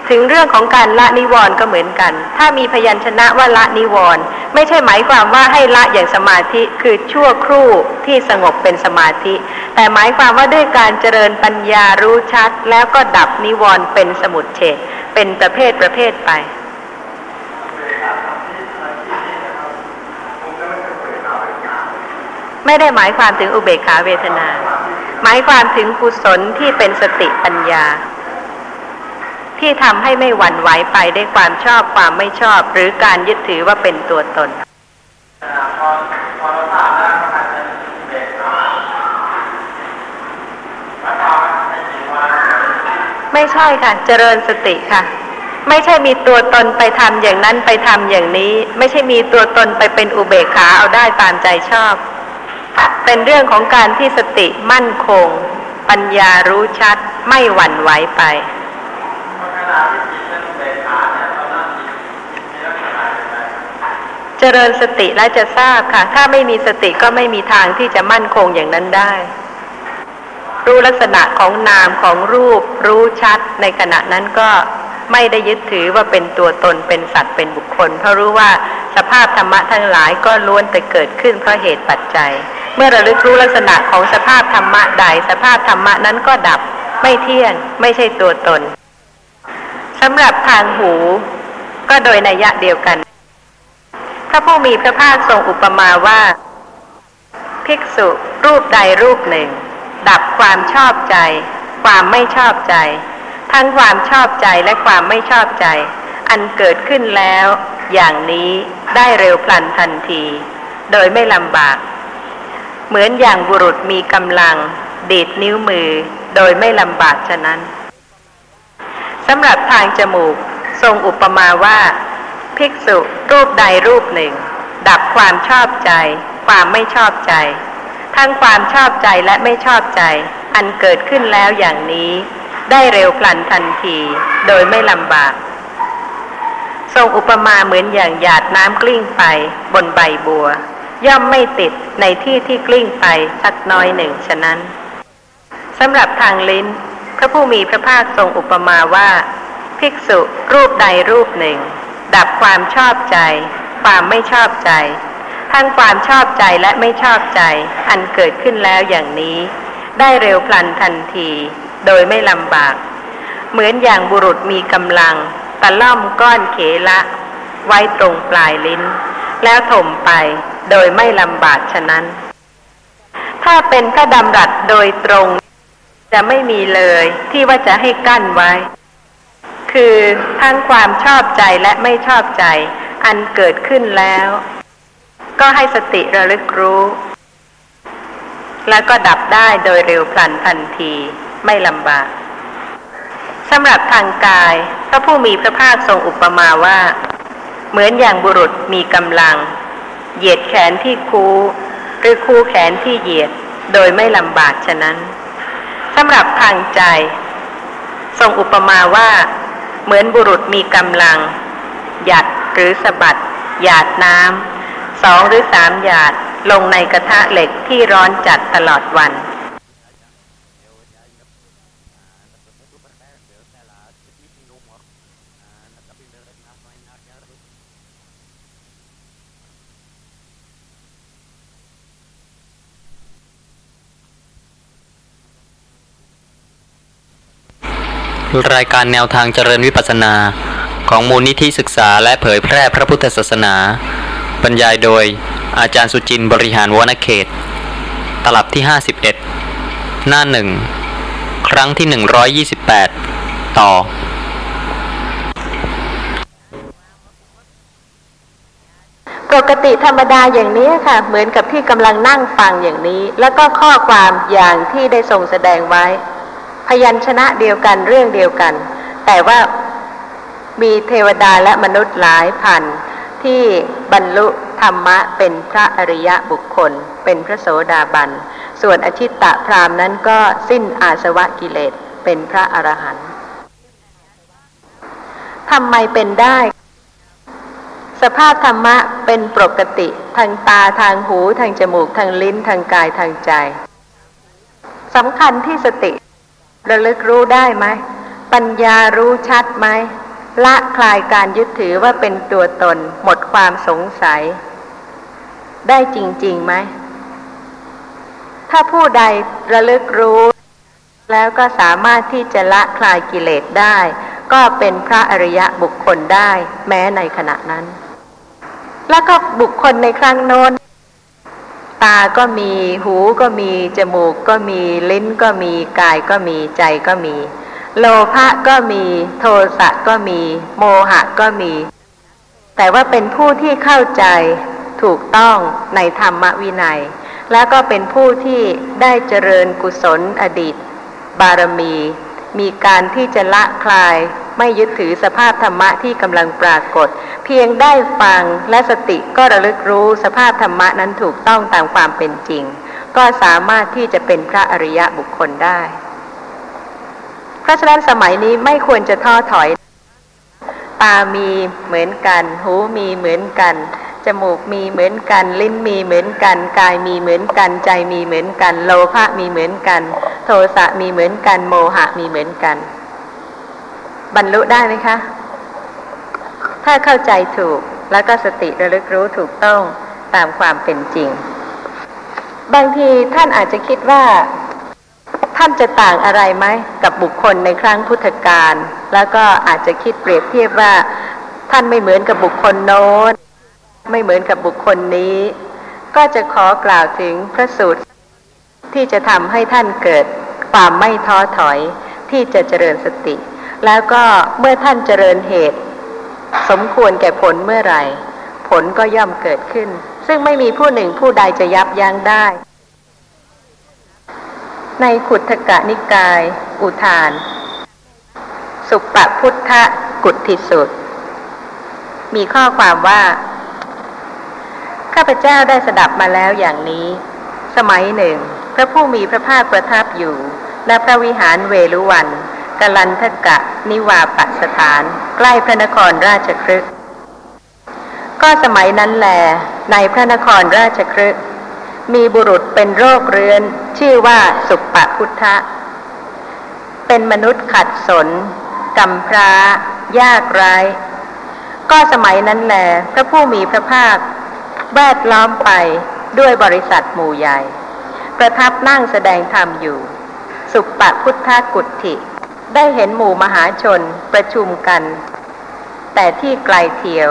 Speaker 2: ถึงเรื่องของการละนิวรณ์ก็เหมือนกัน ถ้ามีพยัญชนะว่าละนิวรณ์ไม่ใช่หมายความว่าให้ละอย่างสมาธิคือชั่วครู่ที่สงบเป็นสมาธิ แต่หมายความว่าด้วยการเจริญปัญญารู้ชัด แล้วก็ดับนิวรณ์เป็นสมุดเฉดเป็นประเภทประเภทไป ไม่ได้หมายความถึงอุเบกขาเวทนา หมายความถึงกุศลที่เป็นสติปัญญา ที่ทำให้ไม่หวั่นไหวไปด้วยความชอบความไม่ชอบ หรือการยึดถือว่าเป็นตัวตนไม่ใช่ค่ะ เจริญสติค่ะ ไม่ใช่มีตัวตนไปทำอย่างนั้นไปทำอย่างนี้ ไม่ใช่มีตัวตนไปเป็นอุเบกขาเอาได้ตามใจชอบ เป็นเรื่องของการที่สติมั่นคง ปัญญารู้ชัดไม่หวั่นไหวไปเจริญสติและจะทราบค่ะ ถ้าไม่มีสติก็ไม่มีทางที่จะมั่นคงอย่างนั้นได้ รู้ลักษณะของนามของรูป รู้ชัดในขณะนั้นก็ ไม่ได้ยึดถือว่าเป็นตัวตนเป็นสัตว์เป็นบุคคล เพราะรู้ว่าสภาพธรรมะทั้งหลายก็ล้วนแต่เกิดขึ้นเพราะเหตุปัจจัย เมื่อระลึกรู้ลักษณะของสภาพธรรมะใด สภาพธรรมะนั้นก็ดับ ไม่เที่ยง ไม่ใช่ตัวตนสำหรับทางหูก็โดยนัยะเดียวกันพระผู้มีพระภาคทรงอุปมาว่า ภิกษุรูปใดรูปหนึ่ ง ดับความชอบใจ ความไม่ชอบใจ ทั้งความชอบใจและความไม่ชอบใจ อันเกิดขึ้นแล้ว อย่างนี้ได้เร็วพลันทันที โดยไม่ลำบาก เหมือนอย่างบุรุษมีกำลัง ดีดนิ้วมือ โดยไม่ลำบากฉะนั้นสำหรับทางจมูกทรงอุปมาว่า ภิกษุรูปใดรูปหนึ่ง ดับความชอบใจ ความไม่ชอบใจ ทั้งความชอบใจและไม่ชอบใจ อันเกิดขึ้นแล้วอย่างนี้ ได้เร็วพลันทันที โดยไม่ลำบาก ทรงอุปมาเหมือนอย่างหยาดน้ำกลิ้งไปบนใบบัว ย่อมไม่ติดในที่ที่กลิ้งไปสักน้อยหนึ่งฉะนั้นสำหรับทางลิ้น พระผู้มีพระภาคทรงอุปมาว่า ภิกษุรูปใดรูปหนึ่ง ดับความชอบใจ ความไม่ชอบใจทั้งความชอบใจและไม่ชอบใจ อันเกิดขึ้นแล้วอย่างนี้ ได้เร็วพลันทันที โดยไม่ลำบาก เหมือนอย่างบุรุษมีกำลัง ตะล่อมก้อนเขละ ไว้ตรงปลายลิ้น แล้วถมไปโดยไม่ลำบากฉะนั้น ถ้าเป็นพระดำรัสโดยตรง จะไม่มีเลยที่ว่าจะให้กั้นไว้ คือทั้งความชอบใจและไม่ชอบใจ อันเกิดขึ้นแล้ว ก็ให้สติระลึกรู้แล้วก็ดับได้โดยเร็วพลันทันที ไม่ลำบากสำหรับทางกาย พระผู้มีพระภาคทรงอุปมาว่า เหมือนอย่างบุรุษมีกำลัง เหยียดแขนที่คูหรือคูแขนที่เหยียดโดยไม่ลำบากฉะนั้นสำหรับทางใจ ทรงอุปมาว่า เหมือนบุรุษมีกำลัง หยัดหรือสะบัด หยาดน้ำสองหรือสามหยาดลงในกระทะเหล็กที่ร้อนจัดตลอดวัน
Speaker 1: รายการแนวทางเจริญวิปัสสนา ของมูลนิธิศึกษาและเผยแพร่พระพุทธศาสนา บรรยายโดยอาจารย์สุจินบริหารวนเขต ตลับที่ 51 หน้าหนึ่งครั้งที่ 128 ต่อ
Speaker 2: ปกติธรรมดาอย่างนี้ค่ะ เหมือนกับที่กำลังนั่งฟังอย่างนี้ แล้วก็ข้อความอย่างที่ได้ทรงแสดงไว้ พยัญชนะเดียวกันเรื่องเดียวกัน แต่ว่ามีเทวดาและมนุษย์หลายพัน ที่บรรลุธรรมะเป็นพระอริยะบุคคล เป็นพระโสดาบัน ส่วนอชิตตะพรามนั้นก็สิ้นอาสวะกิเลสเป็นพระอรหันต์ทำไมเป็นได้ สภาพธรรมะเป็นปกติ ทางตาทางหู ทางจมูก ทางลิ้นทางกายทางใจสำคัญที่สติ ระลึกรู้ได้ไหม ปัญญารู้ชัดไหม ละคลายการยึดถือว่าเป็นตัวตน หมดความสงสัย ได้จริงๆไหม ถ้าผู้ใดระลึกรู้ แล้วก็สามารถที่จะละคลายกิเลสได้ ก็เป็นพระอริยะบุคคลได้ แม้ในขณะนั้น แล้วก็บุคคลในครั้งโน้น ตาก็มี หูก็มี จมูกก็มี ลิ้นก็มี กายก็มี ใจก็มี โลภะก็มี โทสะก็มี โมหะก็มี แต่ว่าเป็นผู้ที่เข้าใจถูกต้องในธรรมวินัย แล้วก็เป็นผู้ที่ได้เจริญกุศลอดีต บารมี มีการที่จะละคลายไม่ยึดถือสภาพธรรมะที่กำลังปรากฏ เพียงได้ฟังและสติก็ระลึกรู้สภาพธรรมะนั้นถูกต้องตามความเป็นจริง ก็สามารถที่จะเป็นพระอริยะบุคคลได้พราะฉะนั้นสมัยนี้ไม่ควรจะท้อถอย ตามีเหมือนกัน หูมีเหมือนกันจมูกมีเหมือนกัน ลิ้นมีเหมือนกัน กายมีเหมือนกัน ใจมีเหมือนกัน โลภะมีเหมือนกัน ทสะมีเหมือนกัน โมหะมีเหมือนกัน บรรลุได้ไหมคะ ถ้าเข้าใจถูกแล้วก็สติระลึกรู้ถูกต้องตามความเป็นจริง บางทีท่านอาจจะคิดว่า ท่านจะต่างอะไรไหมกับบุคคลในครั้งพุทธกาลแล้วก็อาจจะคิดเปรียบเทียบว่า ท่านไม่เหมือนกับบุคคลโน้น ไม่เหมือนกับบุคคลนี้ ก็จะขอกล่าวถึงพระสูตร ที่จะทำให้ท่านเกิดความไม่ท้อถอยที่จะเจริญสติ แล้วก็เมื่อท่านเจริญเหตุ สมควรแก่ผลเมื่อไหร่ ผลก็ย่อมเกิดขึ้น ซึ่งไม่มีผู้หนึ่งผู้ใดจะยับยั้งได้ ในขุทกะนิกาย อุทาน สุปปพุทธกุฏิสุด มีข้อความว่าข้าพเจ้าได้สดับมาแล้วอย่างนี้ สมัยหนึ่ง ระผู้มีพระภาคประทับอยู่ณพระวิหารเวลุวันกลันทกะ นิวาปสถาน ใกล้พระนครราชครึกก็สมัยนั้นแล ในพระนครราชครึกมีบุรุษเป็นโรคเรื้อน ชื่อว่าสุปปพุทธะ เป็นมนุษย์ขัดสนกำพร้า ยากไร้ก็สมัยนั้นแหลพระผู้มีพระภาค แวดล้อมไปด้วยบริษัทหมู่ใหญ่ ประทับนั่งแสดงธรรมอยู่ สุปปพุทธกุฏิได้เห็นหมู่มหาชนประชุมกัน แต่ที่ไกลเทียว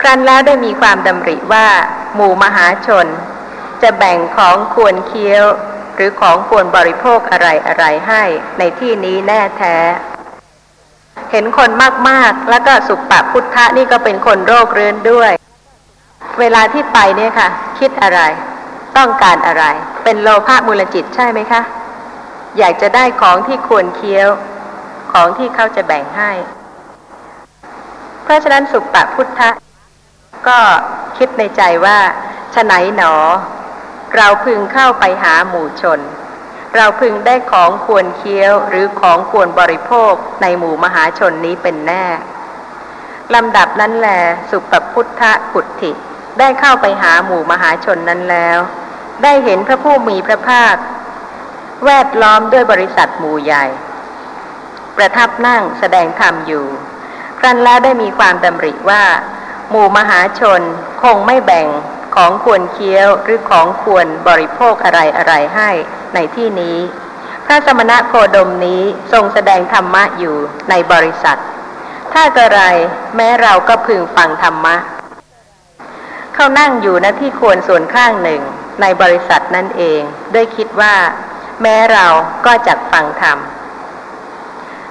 Speaker 2: ครั้นแล้วได้มีความดำริว่า หมู่มหาชน จะแบ่งของควรเคี้ยว หรือของควรบริโภคอะไรอะไรให้ในที่นี้แน่แท้ เห็นคนมากๆ แล้วก็สุปปพุทธะนี่ก็เป็นคนโรคเรื้อนด้วย เวลาที่ไปเนี่ยค่ะ คิดอะไร ต้องการอะไร เป็นโลภะมูลจิตใช่ไหมคะ อยากจะได้ของที่ควรเคี้ยว ของที่เขาจะแบ่งให้ เพราะฉะนั้นสุปปพุทธะ ก็คิดในใจว่าฉไหนหนอ เราพึงเข้าไปหาหมู่ชน เราพึงได้ของควรเคี้ยวหรือของควรบริโภคในหมู่มหาชนนี้เป็นแน่ลำดับนั้นแล สุปพุทธะกุฏิได้เข้าไปหาหมู่มหาชนนั้นแล้ว ได้เห็นพระผู้มีพระภาค แวดล้อมด้วยบริษัทหมู่ใหญ่ ประทับนั่งแสดงธรรมอยู่ ครั้นแล้วได้มีความดำริว่า หมู่มหาชนคงไม่แบ่งของควรเคี้ยวหรือของควรบริโภคอะไรอะไรให้ในที่นี้ พระสมณะโคดมนี้ทรงแสดงธรรมะอยู่ในบริษัท ถ้ากระไรแม้เราก็พึงฟังธรรมะ เขานั่งอยู่ณที่ควรส่วนข้างหนึ่ง ในบริษัทนั่นเองด้วยคิดว่า แม้เราก็จักฟังธรรม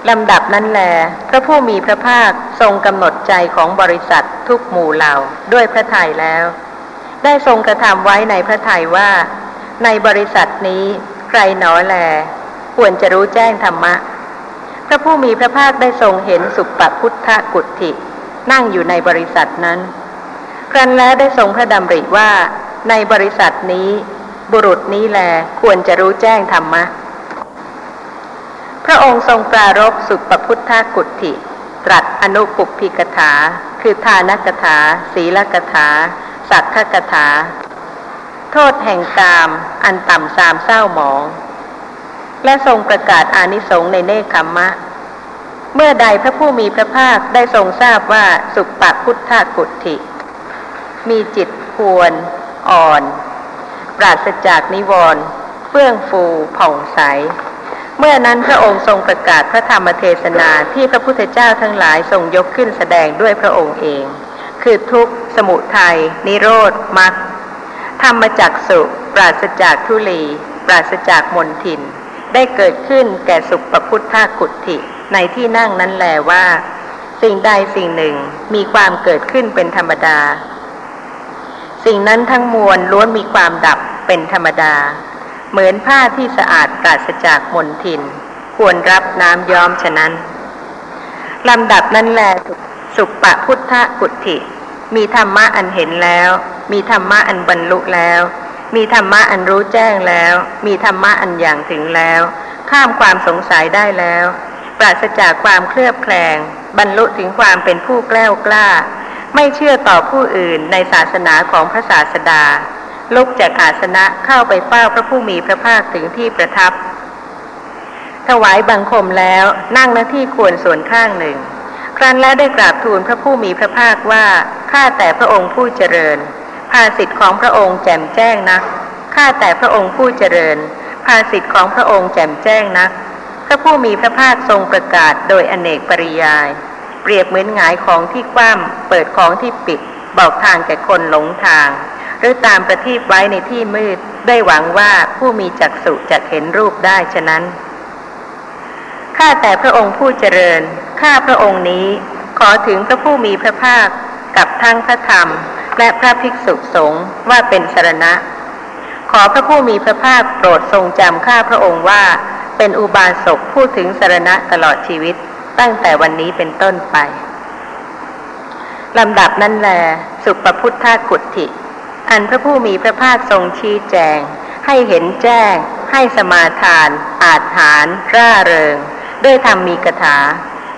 Speaker 2: ลำดับนั้นแล พระผู้มีพระภาคทรงกำหนดใจของบริษัททุกหมู่เหล่าด้วยพระทัยแล้ว ได้ทรงกระทำไว้ในพระทัยว่า ในบริษัทนี้ใครหนอแล ควรจะรู้แจ้งธรรมะ พระผู้มีพระภาคได้ทรงเห็นสุปปพุทธกุฏินั่งอยู่ในบริษัทนั้น ครั้นแล้วได้ทรงพระดำริว่า ในบริษัทนี้ บุรุษนี้แลควรจะรู้แจ้งธรรมะ พระองค์ทรงปรารบสุปพุทธกุฏิตรัสอนุปุพิกถา คือทานกถา ศีลกถา สักขกถา โทษแห่งกามอันต่ำสามเศร้าหมอง และทรงประกาศอานิสงส์ในเนคขมมะ เมื่อใดพระผู้มีพระภาคได้ทรงทราบว่าสุปปพุทธกุฏิมีจิตควร อ่อน ปราศจากนิวรณ์เฟื่องฟูผ่องใส เมื่อนั้นพระองค์ทรงประกาศพระธรรมเทศนาที่พระพุทธเจ้าทั้งหลายทรงยกขึ้นแสดงด้วยพระองค์เอง คือทุกสมุทัย นิโรธ มรรค ธรรมจักสุปราศจากทุลี ปราศจากมนทิน ได้เกิดขึ้นแก่สุปพุทธากุฏิในที่นั่งนั้นแลว่า สิ่งใดสิ่งหนึ่งมีความเกิดขึ้นเป็นธรรมดา สิ่งนั้นทั้งมวลล้วนมีความดับเป็นธรรมดา เหมือนผ้าที่สะอาดปราศจากมลทิน ควรรับน้ำย้อมฉะนั้นลำดับนั้นแลสุปปะพุทธกุฏิมีธรรมะอันเห็นแล้ว มีธรรมะอันบรรลุแล้ว มีธรรมะอันรู้แจ้งแล้ว มีธรรมะอันอย่างถึงแล้ว ข้ามความสงสัยได้แล้ว ปราศจากความเคลือบแคลง บรรลุถึงความเป็นผู้แกล้วกล้า ไม่เชื่อต่อผู้อื่นในศาสนาของพระศาสดา ลุกจากอาสนะเข้าไปเฝ้าพระผู้มีพระภาคถึงที่ประทับ ถวายบังคมแล้วนั่งหน้าที่ควรส่วนข้างหนึ่ง ครั้นแล้วได้กราบทูลพระผู้มีพระภาคว่าข้าแต่พระองค์ผู้เจริญ ภาสิทธิ์ของพระองค์แจ่มแจ้งนักข้าแต่พระองค์ผู้เจริญ ภาสิทธิ์ของพระองค์แจ่มแจ้งนักพระผู้มีพระภาคทรงประกาศโดยอเนกปริยาย เปรียบเหมือนหงายของที่คว่ำเปิดของที่ปิด บอกทางแก่คนหลงทาง หรือตามประทีปไว้ในที่มืดได้หวังว่าผู้มีจักษุจะเห็นรูปได้ฉะนั้นข้าแต่พระองค์ผู้เจริญข้าพระองค์นี้ขอถึงพระผู้มีพระภาคกับทั้งพระธรรม และพระภิกษุสงฆ์ว่าเป็นสรณะ ขอพระผู้มีพระภาคโปรดทรงจำข้าพระองค์ว่าเป็นอุบาสกพูดถึงสรณะตลอดชีวิต ตั้งแต่วันนี้เป็นต้นไปลำดับนั้นแล สุปพุทธากุฏิอันพระผู้มีพระภาคทรงชี้แจง ให้เห็นแจ้ง ให้สมาทาน อาจฐาน ร่าเริง ด้วยธรรมมีกถา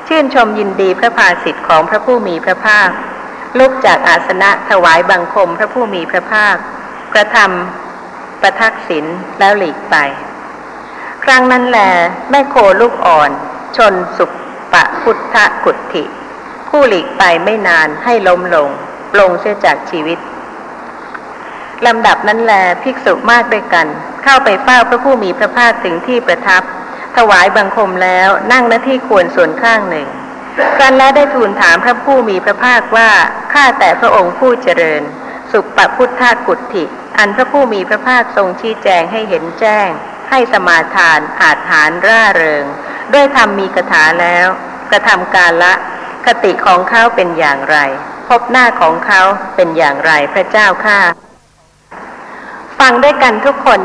Speaker 2: ชื่นชมยินดีพระภาสิทธิ์ของพระผู้มีพระภาค ลุกจากอาสนะถวายบังคมพระผู้มีพระภาค กระทำประทักษิณแล้วหลีกไป ครั้งนั้นแลแม่โคลูกอ่อน ชนสุปะพุทธกุฏิผู้หลีกไปไม่นานให้ล้มลง ปลงเสียจากชีวิตลำดับนั้นแลภิกษุมากด้วยกัน เข้าไปเฝ้าพระผู้มีพระภาคถึงที่ประทับ ถวายบังคมแล้วนั่งหน้าที่ควรส่วนข้างหนึ่งกันแล้วได้ทูลถามพระผู้มีพระภาคว่าข้าแต่พระองค์ผู้เจริญ สุปปพุทธากุฏิอันพระผู้มีพระภาคทรงชี้แจงให้เห็นแจ้ง ให้สมาทานอาจฐานร่าเริง ด้วยธรรมมีกถาแล้ว กระทำการละ คติของเขาเป็นอย่างไร พบหน้าของเขาเป็นอย่างไรพระเจ้าข้าฟังด้วยกันทุกคน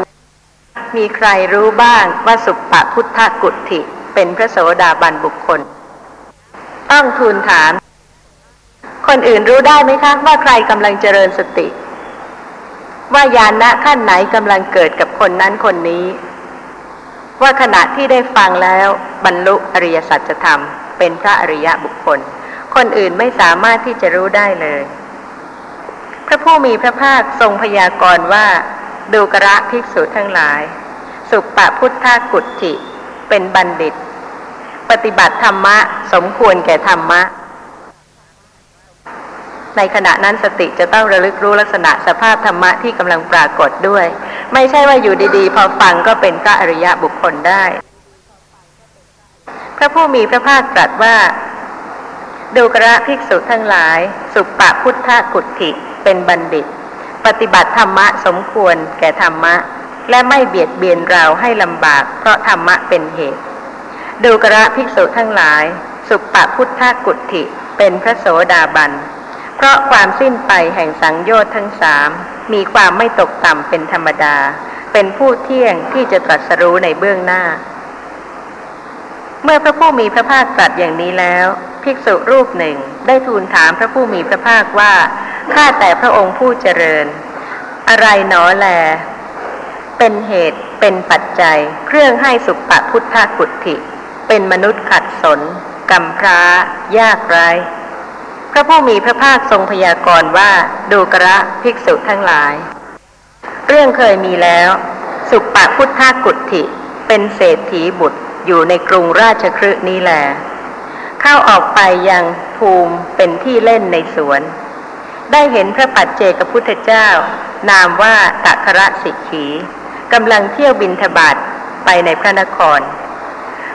Speaker 2: มีใครรู้บ้างว่าสุปปพุทธกุฏิเป็นพระโสดาบันบุคคล ต้องทูลถาม คนอื่นรู้ได้ไหมคะ ว่าใครกำลังเจริญสติ ว่าญาณะขั้นไหนกำลังเกิดกับคนนั้นคนนี้ ว่าขณะที่ได้ฟังแล้วบรรลุอริยสัจธรรม เป็นพระอริยะบุคคล คนอื่นไม่สามารถที่จะรู้ได้เลย พระผู้มีพระภาคทรงพยากรณ์ว่าดูกระภิกษุทั้งหลาย สุปปพุทธกุฏจิเป็นบัณฑิต ปฏิบัติธรรมะ สมควรแก่ธรรมะ ในขณะนั้นสติจะต้องระลึกรู้ลักษณะสภาพธรรมะที่กำลังปรากฏด้วย ไม่ใช่ว่าอยู่ดีๆ พอฟังก็เป็นพระอริยะบุคคลได้ พระผู้มีพระภาคตรัสว่า ดูกระภิกษุทั้งหลาย สุปปพุทธกุฏิเป็นบัณฑิต ปฏิบัติธรรมะสมควรแก่ธรรมะ และไม่เบียดเบียนเราให้ลำบาก เพราะธรรมะเป็นเหตุ ดูกระภิกษุทั้งหลาย สุปปพุทธกุฏิเป็นพระโสดาบัน เพราะความสิ้นไปแห่งสังโยชน์ทั้งสามมีความไม่ตกต่ำเป็นธรรมดา เป็นผู้เที่ยงที่จะตรัสรู้ในเบื้องหน้า เมื่อพระผู้มีพระภาคตรัสอย่างนี้แล้ว ภิกษุรูปหนึ่งได้ทูลถามพระผู้มีพระภาคว่าข้าแต่พระองค์ผู้เจริญ อะไรหนอแล เป็นเหตุเป็นปัจจัย เครื่องให้สุปปพุทธกุฏฐิ เป็นมนุษย์ขัดสนกำพร้ายากไร พระผู้มีพระภาคทรงพยากรณ์ว่าดูกระภิกษุทั้งหลาย เรื่องเคยมีแล้ว สุปปพุทธกุฏิเป็นเศรษฐีบุตรอยู่ในกรุงราชครืนี้แล เข้าออกไปยังภูมิเป็นที่เล่นในสวน ได้เห็นพระปัจเจกพุทธเจ้า นามว่าตัคระสิกขีกำลังเที่ยวบินทบาทไปในพระนคร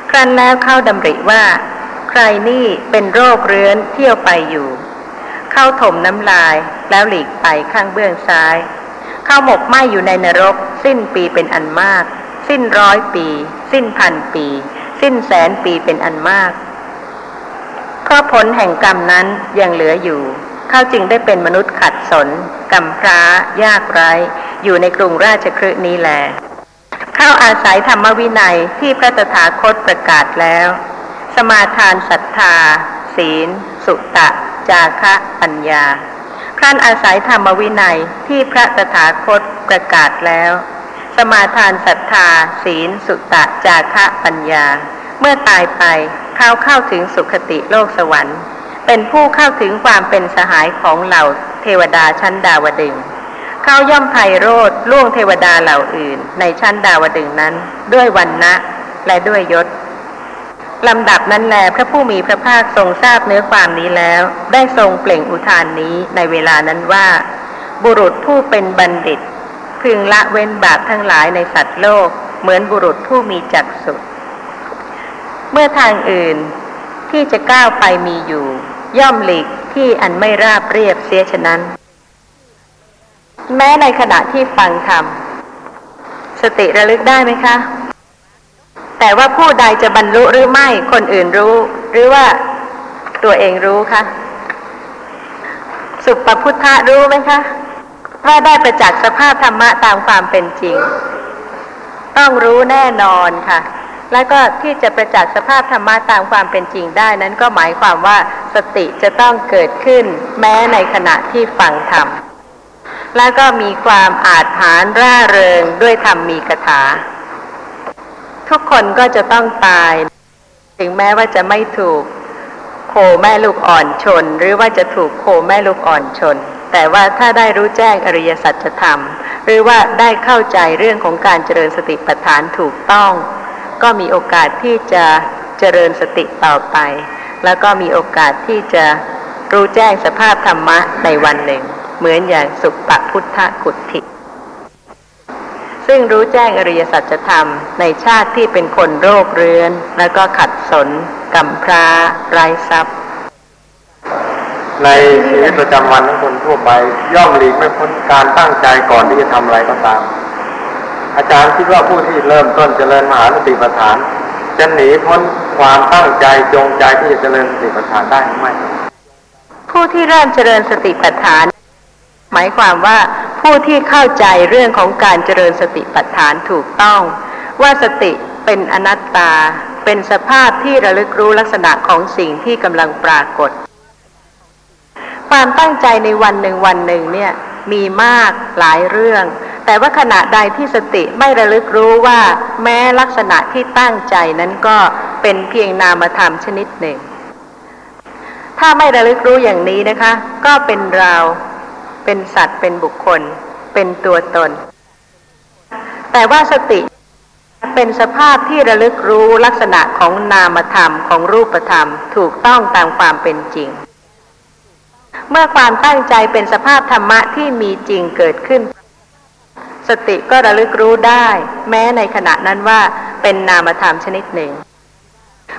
Speaker 2: ครั้นแล้วเข้าดำริว่า ใครนี่เป็นโรคเรื้อนเที่ยวไปอยู่ เข้าถมน้ำลายแล้วหลีกไปข้างเบื้องซ้าย เข้าหมกไหมอยู่ในนรก สิ้นปีเป็นอันมาก สิ้นร้อยปี สิ้นพันปี สิ้นแสนปีเป็นอันมากเพราะผลแห่งกรรมนั้นยังเหลืออยู่ เขาจึงได้เป็นมนุษย์ขัดสนกำพร้ายากไร้ อยู่ในกรุงราชครืนี้แล เข้าอาศัยธรรมวินัยที่พระตถาคตประกาศแล้ว สมาทานศรัทธา ศีล สุตะ จาคะปัญญาครั้นอาศัยธรรมวินัยที่พระตถาคตประกาศแล้ว สมาทานศรัทธา ศีล สุตะ จาคะปัญญา เมื่อตายไปเขาเข้าถึงสุคติโลกสวรรค์ เป็นผู้เข้าถึงความเป็นสหายของเหล่าเทวดาชั้นดาวดึงเขาย่อมไพโรธล่วงเทวดาเหล่าอื่น ในชั้นดาวดึงนั้น ด้วยวันนะและด้วยยศ ลำดับนั้นแลพระผู้มีพระภาคทรงทราบเนื้อความนี้แล้ว ได้ทรงเปล่งอุทานนี้ในเวลานั้นว่า บุรุษผู้เป็นบัณฑิต พึงละเว้นบาปทั้งหลายในสัตว์โลก เหมือนบุรุษผู้มีจักสุเมื่อทางอื่นที่จะก้าวไปมีอยู่ ย่อมหลีกที่อันไม่ราบเรียบเสียฉะนั้น แม้ในขณะที่ฟังธรรมสติระลึกได้ไหมคะ แต่ว่าผู้ใดจะบรรลุหรือไม่คนอื่นรู้ หรือว่าตัวเองรู้คะสุปพุทธะรู้ไหมคะ ว่าได้ประจักษ์สภาพธรรมะตามความเป็นจริง ต้องรู้แน่นอนค่ะ และก็ที่จะประจักษ์สภาพธรรมะตามความเป็นจริงได้ นั้นก็หมายความว่าสติจะต้องเกิดขึ้น แม้ในขณะที่ฟังธรรมและก็มีความอาจหารร่าเริงด้วยธรรมมีคาถา ทุกคนก็จะต้องตาย ถึงแม้ว่าจะไม่ถูกโคแม่ลูกอ่อนชน หรือว่าจะถูกโคแม่ลูกอ่อนชน แต่ว่าถ้าได้รู้แจ้งอริยสัจธรรม หรือว่าได้เข้าใจเรื่องของการเจริญสติปัฏฐานถูกต้อง ก็มีโอกาสที่จะเจริญสติต่อไป แล้วก็มีโอกาสที่จะรู้แจ้งสภาพธรรมะในวันหนึ่ง เหมือนอย่างสุปพุทธกุฏิ ซึ่งรู้แจ้งอริยสัจธรรมในชาติที่เป็นคนโรคเรื้อน แล้วก็ขัดสนกำพร้าไร้ทรัพย์
Speaker 4: ในชีวิตประจำวันของคนทั่วไป ย่อมหลีกไม่พ้นการตั้งใจก่อนที่จะทำอะไรก็ตาม อาจารย์คิดว่าผู้ที่เริ่มต้นเจริญมหาสติปัฏฐาน จะหนีพ้นความตั้งใจจงใจที่จะเจริญสติปัฏฐานได้หรือไม่
Speaker 2: ผู้ที่เริ่มเจริญสติปัฏฐาน หมายความว่าผู้ที่เข้าใจเรื่องของการเจริญสติปัฏฐานถูกต้อง ว่าสติเป็นอนัตตา เป็นสภาพที่ระลึกรู้ลักษณะของสิ่งที่กำลังปรากฏ ความตั้งใจในวันหนึ่งวันหนึ่งเนี่ยมีมากหลายเรื่อง แต่ว่าขณะใดที่สติไม่ระลึกรู้ว่าแม้ลักษณะที่ตั้งใจนั้นก็เป็นเพียงนามธรรมชนิดหนึ่ง ถ้าไม่ระลึกรู้อย่างนี้นะคะ ก็เป็นเรา เป็นสัตว์เป็นบุคคล เป็นตัวตน แต่ว่าสติเป็นสภาพที่ระลึกรู้ลักษณะของนามธรรมของรูปธรรมถูกต้องตามความเป็นจริง เมื่อความตั้งใจเป็นสภาพธรรมะที่มีจริงเกิดขึ้น สติก็ระลึกรู้ได้ แม้ในขณะนั้นว่าเป็นนามธรรมชนิดหนึ่ง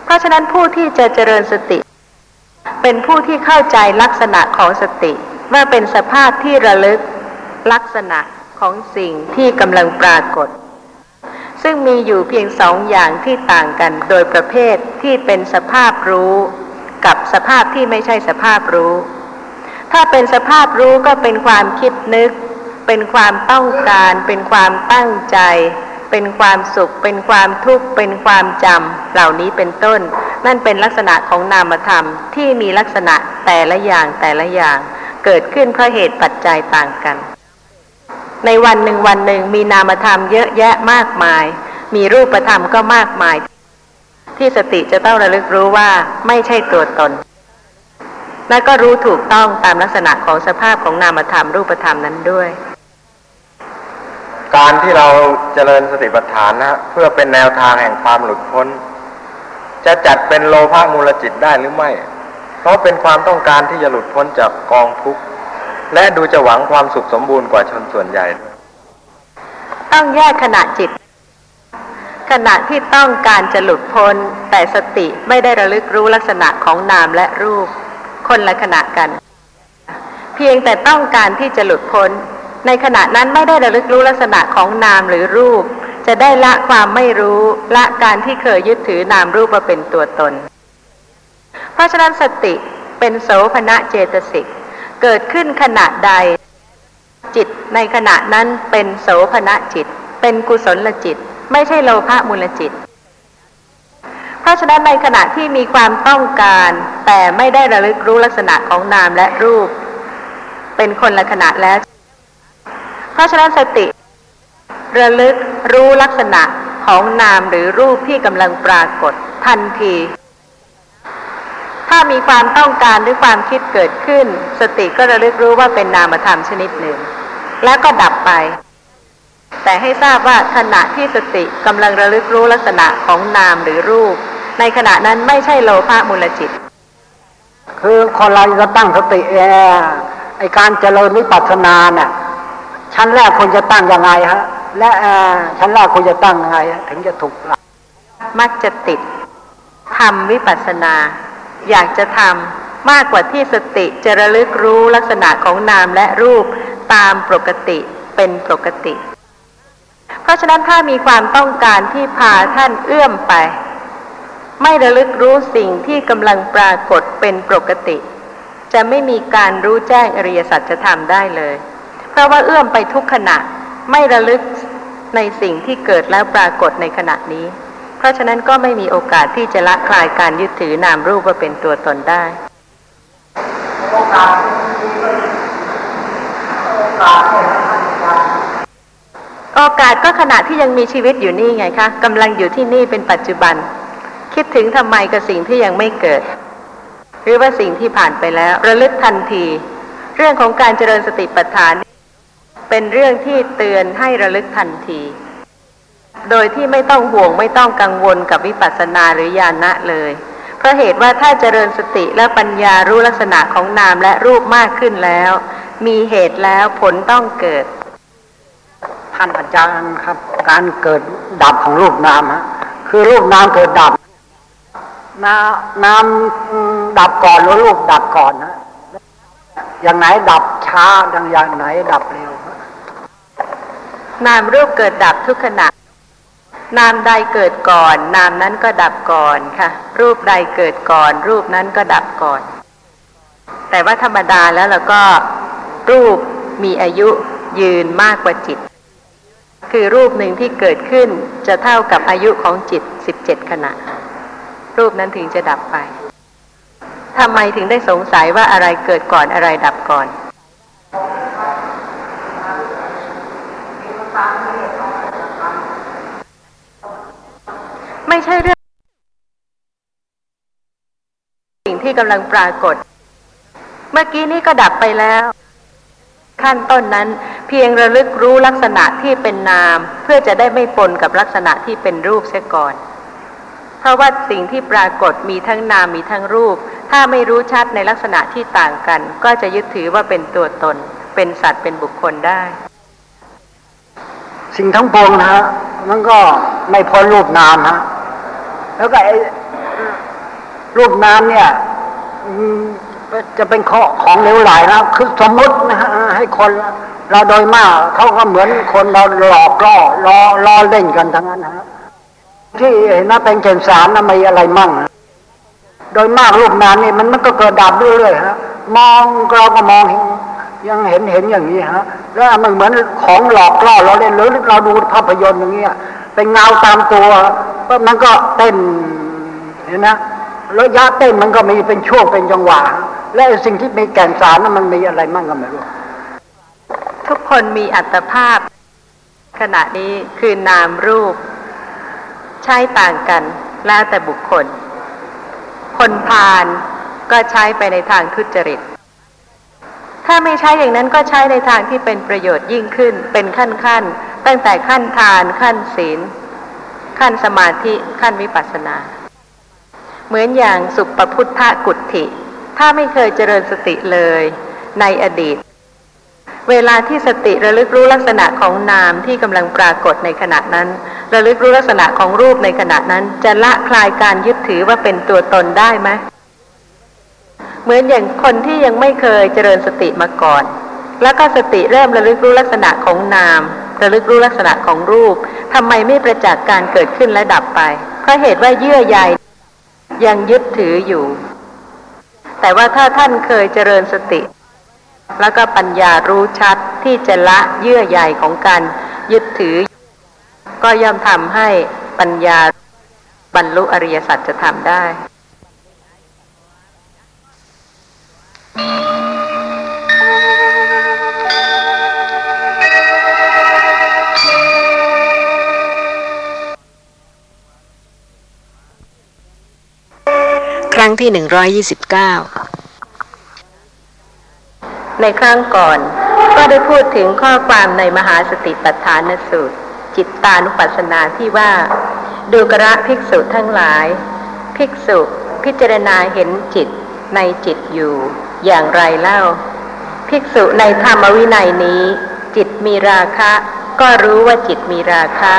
Speaker 2: เพราะฉะนั้นผู้ที่จะเจริญสติ เป็นผู้ที่เข้าใจลักษณะของสติ ว่าเป็นสภาพที่ระลึกลักษณะของสิ่งที่กำลังปรากฏ ซึ่งมีอยู่เพียงสองอย่างที่ต่างกันโดยประเภทที่เป็นสภาพรู้ กับสภาพที่ไม่ใช่สภาพรู้ ถ้าเป็นสภาพรู้ก็เป็นความคิดนึก เป็นความต้องการ เป็นความตั้งใจ เป็นความสุข เป็นความทุกข์ เป็นความจำเหล่านี้เป็นต้น นั่นเป็นลักษณะของนามธรรมที่มีลักษณะแต่ละอย่างแต่ละอย่าง เกิดขึ้นเพราะเหตุปัจจัยต่างกัน ในวันหนึ่งวันหนึ่งมีนามธรรมเยอะแยะมากมาย มีรูปธรรมก็มากมาย ที่สติจะต้องระลึกรู้ว่าไม่ใช่ตัวตน และก็รู้ถูกต้องตามลักษณะของสภาพของนามธรรมรูปธรรมนั้นด้วย
Speaker 4: การที่เราเจริญสติปัฏฐานนะเพื่อเป็นแนวทางแห่งความหลุดพ้น จะจัดเป็นโลภะมูลจิตได้หรือไม่ เพราะเป็นความต้องการที่จะหลุดพ้นจากกองทุกข์และดูจะหวังความสุขสมบูรณ์กว่าชนส่วนใหญ่
Speaker 2: ต้องแยกขณะจิต ขณะที่ต้องการจะหลุดพ้น แต่สติไม่ได้ระลึกรู้ลักษณะของนามและรูป คนละขณะกัน เพียงแต่ต้องการที่จะหลุดพ้น ในขณะนั้นไม่ได้ระลึกรู้ลักษณะของนามหรือรูป จะได้ละความไม่รู้ละการที่เคยยึดถือนามรูปมาเป็นตัวตน เพราะฉะนั้นสติเป็นโสภณะเจตสิกเกิดขึ้นขณะใดจิตในขณะนั้นเป็นโสภณะจิต เป็นกุศลจิต ไม่ใช่โลภะมูลจิต เพราะฉะนั้นในขณะที่มีความต้องการ แต่ไม่ได้ระลึกรู้ลักษณะของนามและรูป เป็นคนละขณะแล้ว เพราะฉะนั้นสติ ระลึกรู้ลักษณะของนามหรือรูปที่กำลังปรากฏทันที มีความต้องการหรือความคิดเกิดขึ้น สติก็ระลึกรู้ว่าเป็นนามธรรมชนิดหนึ่ง แล้วก็ดับไป แต่ให้ทราบว่าขณะที่สติกำลังระลึกรู้ลักษณะของนามหรือรูป ในขณะนั้นไม่ใช่โลภะมูลจิต
Speaker 5: คือคนเราจะตั้งสติเออไอการเจริญวิปัสสนาเนี่ย ชั้นแรกควรจะตั้งยังไงฮะ และเอ่อชั้นแรกควรจะตั้งยังไงฮะถึงจะถูกหลัก
Speaker 2: มักจะติดทำวิปัสสนา อยากจะทำมากกว่าที่สติจะระลึกรู้ลักษณะของนามและรูปตามปกติเป็นปกติ เพราะฉะนั้นถ้ามีความต้องการที่พาท่านเอื้อมไป ไม่ระลึกรู้สิ่งที่กำลังปรากฏเป็นปกติ จะไม่มีการรู้แจ้งอริยสัจธรรมได้เลย เพราะว่าเอื้อมไปทุกขณะไม่ระลึกในสิ่งที่เกิดแล้วปรากฏในขณะนี้ เพราะฉะนั้นก็ไม่มีโอกาสที่จะละคลายการยึดถือนามรูปว่าเป็นตัวตนได้โอกาสก็ขณะที่ยังมีชีวิตอยู่นี่ไงคะกำลังอยู่ที่นี่เป็นปัจจุบัน คิดถึงทำไมกับสิ่งที่ยังไม่เกิด หรือว่าสิ่งที่ผ่านไปแล้ว ระลึกทันที เรื่องของการเจริญสติปัฏฐาน เป็นเรื่องที่เตือนให้ระลึกทันที โดยที่ไม่ต้องห่วงไม่ต้องกังวลกับวิปัสสนาหรือญาณะเลย เพราะเหตุว่าถ้าเจริญสติและปัญญารู้ลักษณะของนามและรูปมากขึ้นแล้ว มีเหตุแล้วผลต้องเกิด
Speaker 5: ท่านอาจารย์ครับ การเกิดดับของรูปนามฮะคือรูปนามเกิดดับนาน้อืมดับก่อนหรือรูปดับก่อนฮะอย่างไหนดับช้าอย่างอย่างไหนดับเร็วฮะ
Speaker 2: นามรูปเกิดดับทุกขณะ นามใดเกิดก่อน นามนั้นก็ดับก่อนค่ะ รูปใดเกิดก่อน รูปนั้นก็ดับก่อน แต่ว่าธรรมดาแล้วเราก็รูปมีอายุยืนมากกว่าจิต คือรูปหนึ่งที่เกิดขึ้นจะเท่ากับอายุของจิตสิบเจ็ดขณะ รูปนั้นถึงจะดับไปทำไมถึงได้สงสัยว่าอะไรเกิดก่อนอะไรดับก่อน ไม่ใช่เรื่อง สิ่งที่กำลังปรากฏ เมื่อกี้นี้ก็ดับไปแล้ว ขั้นต้นนั้นเพียงระลึกรู้ลักษณะที่เป็นนาม เพื่อจะได้ไม่ปนกับลักษณะที่เป็นรูปเสียก่อน เพราะว่าสิ่งที่ปรากฏมีทั้งนามมีทั้งรูป ถ้าไม่รู้ชัดในลักษณะที่ต่างกัน ก็จะยึดถือว่าเป็นตัวตน เป็นสัตว์เป็นบุคคลได้
Speaker 5: สิ่งทั้งปวงนะฮะมันก็ไม่พ้นรูปนามฮะ แล้วก็ไอ้รูปนามเนี่ยจะเป็นข้อของเลวไหลนะคือสมมตินะฮะให้คนเราโดยมากเขาก็เหมือนคนเราหลอกล่อล้อล้อเล่นกันทั้งนั้นฮะที่เห็นว่าเป็นเกณฑ์สารนะมีอะไรมั่ง โดยมากรูปนามนี่มันมันก็เกิดดับเรื่อยๆฮะมองเราก็มองยังเห็นเห็นอย่างนี้ฮะแล้วมันเหมือนของหลอกล่อเราเล่นหรือเราดูภาพยนตร์อย่างเงี้ย เป็นเงาตามตัวมันก็เต้นเห็นนะระยะเต้นมันก็มีเป็นช่วงเป็นจังหวะและสิ่งที่มีแก่นสารนั้นมันมีอะไรมั่งก็ไม่รู้
Speaker 2: ทุกคนมีอัตภาพ ขณะนี้คือนามรูป ใช้ต่างกันแล้วแต่บุคคล คนพาลก็ใช้ไปในทางทุจริต ถ้าไม่ใช้อย่างนั้นก็ใช้ในทางที่เป็นประโยชน์ยิ่งขึ้นเป็นขั้นขั้น ตั้งแต่ขั้นทานขั้นศีล ขั้นสมาธิขั้นวิปัสสนา เหมือนอย่างสุปพุทธกุฏิถ้าไม่เคยเจริญสติเลยในอดีต เวลาที่สติระลึกรู้ลักษณะของนามที่กำลังปรากฏในขณะนั้น ระลึกรู้ลักษณะของรูปในขณะนั้น จะละคลายการยึดถือว่าเป็นตัวตนได้ไหมเหมือนอย่างคนที่ยังไม่เคยเจริญสติมาก่อน แล้วก็สติเริ่มระลึกรู้ลักษณะของนาม ระลึกรู้ลักษณะของรูปทำไมไม่ประจักษ์การเกิดขึ้นและดับไป เพราะเหตุว่าเยื่อใยยังยึดถืออยู่ แต่ว่าถ้าท่านเคยเจริญสติ แล้วก็ปัญญารู้ชัดที่จะละเยื่อใยของการยึดถือ ก็ย่อมทำให้ปัญญาบรรลุอริยสัจจะทำได้
Speaker 6: ที่หนึ่งร้อยยี่สิบเก้า
Speaker 2: ในครั้งก่อน ก็ได้พูดถึงข้อความในมหาสติปัฏฐานสูตร จิตตานุปัสสนาที่ว่า ดูกระภิกษุทั้งหลาย ภิกษุพิจารณาเห็นจิตในจิตอยู่ อย่างไรเล่า ภิกษุในธรรมวินัยนี้ จิตมีราคะ ก็รู้ว่าจิตมีราคะ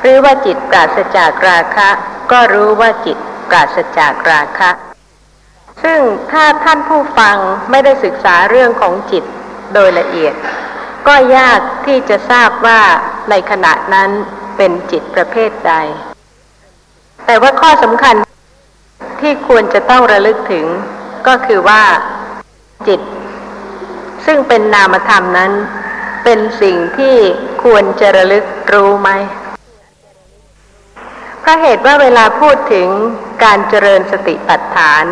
Speaker 2: หรือว่าจิตปราศจากราคะ ก็รู้ว่าจิตปราศจากราคะ ซึ่งถ้าท่านผู้ฟังไม่ได้ศึกษาเรื่องของจิตโดยละเอียด ก็ยากที่จะทราบว่าในขณะนั้นเป็นจิตประเภทใด แต่ว่าข้อสำคัญที่ควรจะต้องระลึกถึงก็คือว่าจิต ซึ่งเป็นนามธรรมนั้น เป็นสิ่งที่ควรจะระลึกรู้ไหมเพราะเหตุว่าเวลาพูดถึงการเจริญสติปัฏฐาน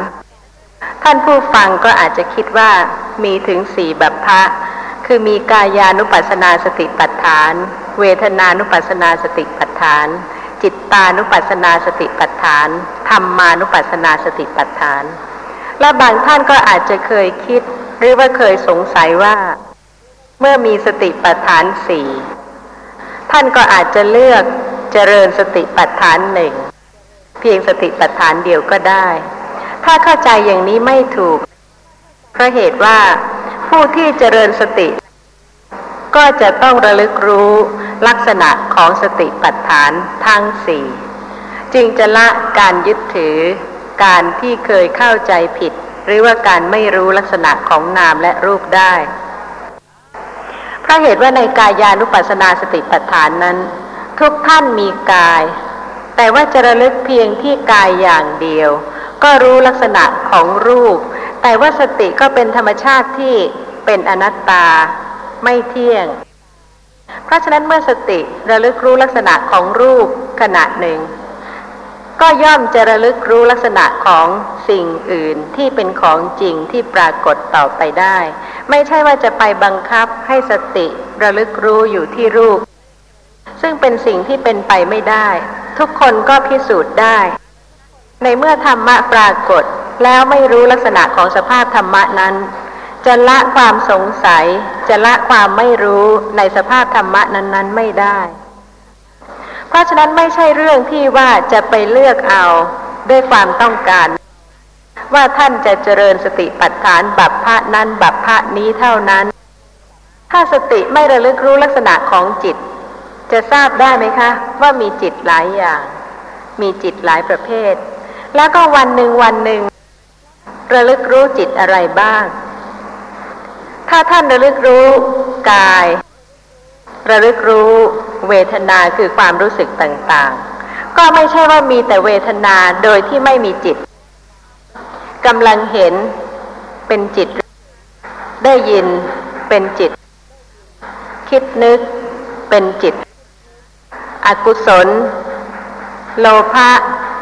Speaker 2: ท่านผู้ฟังก็อาจจะคิดว่ามีถึงสี่แบบพระคือมีกายานุปัสสนาสติปัฏฐาน เวทนานุปัสสนาสติปัฏฐาน จิตตานุปัสสนาสติปัฏฐานธรรมานุปัสสนาสติปัฏฐาน และบางท่านก็อาจจะเคยคิดหรือว่าเคยสงสัยว่า เมื่อมีสติปัฏฐานสี่ท่านก็อาจจะเลือกเจริญสติปัฏฐานหนึ่งเพียงสติปัฏฐานเดียวก็ได้ ถ้าเข้าใจอย่างนี้ไม่ถูก เพราะเหตุว่าผู้ที่เจริญสติ ก็จะต้องระลึกรู้ลักษณะของสติปัฏฐานทั้งสี่จึงจะละการยึดถือ การที่เคยเข้าใจผิด หรือว่าการไม่รู้ลักษณะของนามและรูปได้เพราะเหตุว่าในกายานุปัสสนาสติปัฏฐานนั้น ทุกท่านมีกาย แต่ว่าจะระลึกเพียงที่กายอย่างเดียว ก็รู้ลักษณะของรูป แต่ว่าสติก็เป็นธรรมชาติที่เป็นอนัตตาไม่เที่ยง เพราะฉะนั้นเมื่อสติระลึกรู้ลักษณะของรูปขณะหนึ่ง ก็ย่อมจะระลึกรู้ลักษณะของสิ่งอื่นที่เป็นของจริงที่ปรากฏต่อไปได้ ไม่ใช่ว่าจะไปบังคับให้สติระลึกรู้อยู่ที่รูป ซึ่งเป็นสิ่งที่เป็นไปไม่ได้ ทุกคนก็พิสูจน์ได้ ในเมื่อธรรมะปรากฏแล้วไม่รู้ลักษณะของสภาพธรรมะนั้น จะละความสงสัย จะละความไม่รู้ในสภาพธรรมะนั้น ๆ ไม่ได้ เพราะฉะนั้นไม่ใช่เรื่องที่ว่าจะไปเลือกเอาด้วยความต้องการ ว่าท่านจะเจริญสติปัฏฐานบัพพะนั้นบัพพะนี้เท่านั้น ถ้าสติไม่ระลึกรู้ลักษณะของจิต จะทราบได้ไหมคะ ว่ามีจิตหลายอย่าง มีจิตหลายประเภท แล้วก็วันหนึ่งวันหนึ่งระลึกรู้จิตอะไรบ้าง ถ้าท่านระลึกรู้กาย ระลึกรู้เวทนาคือความรู้สึกต่างๆ ก็ไม่ใช่ว่ามีแต่เวทนาโดยที่ไม่มีจิตกำลังเห็นเป็นจิต ได้ยินเป็นจิต คิดนึกเป็นจิต อกุศล โลภะ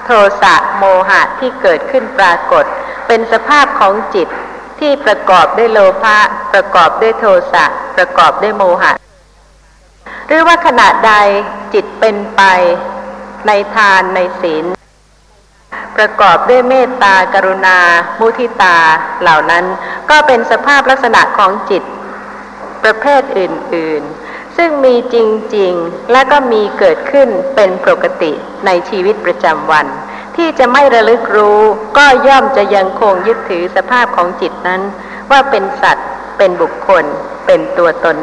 Speaker 2: โทสะโมหะที่เกิดขึ้นปรากฏ เป็นสภาพของจิตที่ประกอบด้วยโลภะประกอบด้วยโทสะประกอบด้วยโมหะ หรือว่าขณะใดจิตเป็นไปในทานในศีลประกอบด้วยเมตตากรุณา มุทิตาเหล่านั้นก็เป็นสภาพลักษณะของจิต ประเภทอื่น ๆ ซึ่งมีจริงๆ และก็มีเกิดขึ้นเป็นปกติในชีวิตประจำวัน ที่จะไม่ระลึกรู้ก็ย่อมจะยังคงยึดถือสภาพของจิตนั้น ว่าเป็นสัตว์ เป็นบุคคล เป็นตัวตน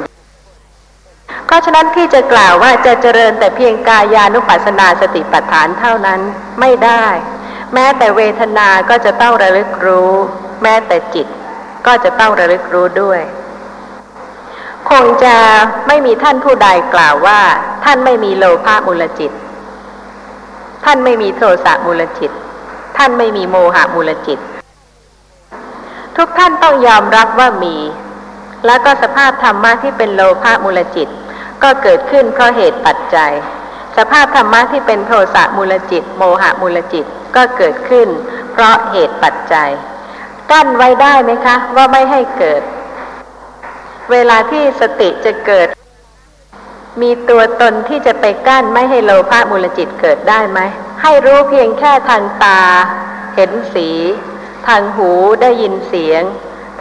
Speaker 2: เพราะฉะนั้นที่จะกล่าวว่าจะเจริญแต่เพียงกายานุปัสสนาสติปัฏฐานเท่านั้นไม่ได้ แม้แต่เวทนาก็จะต้องระลึกรู้ แม้แต่จิตก็จะต้องระลึกรู้ด้วย คงจะไม่มีท่านผู้ใดกล่าวว่า ท่านไม่มีโลภะมูลจิต ท่านไม่มีโทสะมูลจิต ท่านไม่มีโมหะมูลจิต ทุกท่านต้องยอมรับว่ามี แล้วก็สภาพธรรมะที่เป็นโลภะมูลจิต ก็เกิดขึ้นเพราะเหตุปัจจัย สภาพธรรมะที่เป็นโทสะมูลจิต โมหะมูลจิตก็เกิดขึ้น เพราะเหตุปัจจัยกั้นไว้ได้ไหมคะ ว่าไม่ให้เกิด เวลาที่สติจะเกิด มีตัวตนที่จะไปกั้นไม่ให้โลภะมูลจิตเกิดได้ไหม ให้รู้เพียงแค่ทางตา เห็นสี ทางหูได้ยินเสียง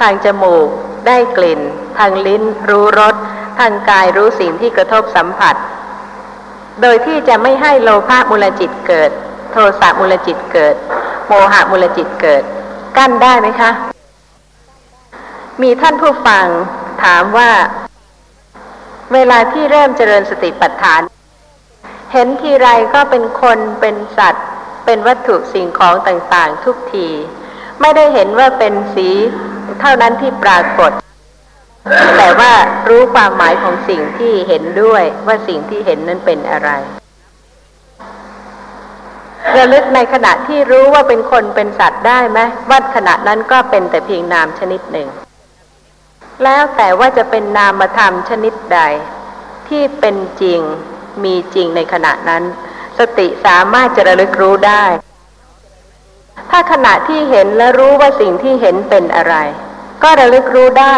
Speaker 2: ทางจมูก ได้กลิ่น ทางลิ้น รู้รส ทางกายรู้สิ่งที่กระทบสัมผัส โดยที่จะไม่ให้โลภะมูลจิตเกิด โทสะมูลจิตเกิด โมหะมูลจิตเกิด กั้นได้ไหมคะ มีท่านผู้ฟังถามว่า เวลาที่เริ่มเจริญสติปัฏฐาน เห็นทีไรก็เป็นคนเป็นสัตว์ เป็นวัตถุสิ่งของต่างๆ ทุกที ไม่ได้เห็นว่าเป็นสีเท่านั้นที่ปรากฏ แต่ว่ารู้ความหมายของสิ่งที่เห็นด้วยว่าสิ่งที่เห็นนั้นเป็นอะไรระลึกในขณะที่รู้ว่าเป็นคนเป็นสัตว์ได้ไหมว่าขณะนั้นก็เป็นแต่เพียงนามชนิดหนึ่ง แล้วแต่ว่าจะเป็นนามธรรมชนิดใด ที่เป็นจริงมีจริงในขณะนั้น สติสามารถจะระลึกรู้ได้ ถ้าขณะที่เห็นและรู้ว่าสิ่งที่เห็นเป็นอะไร ก็ระลึกรู้ได้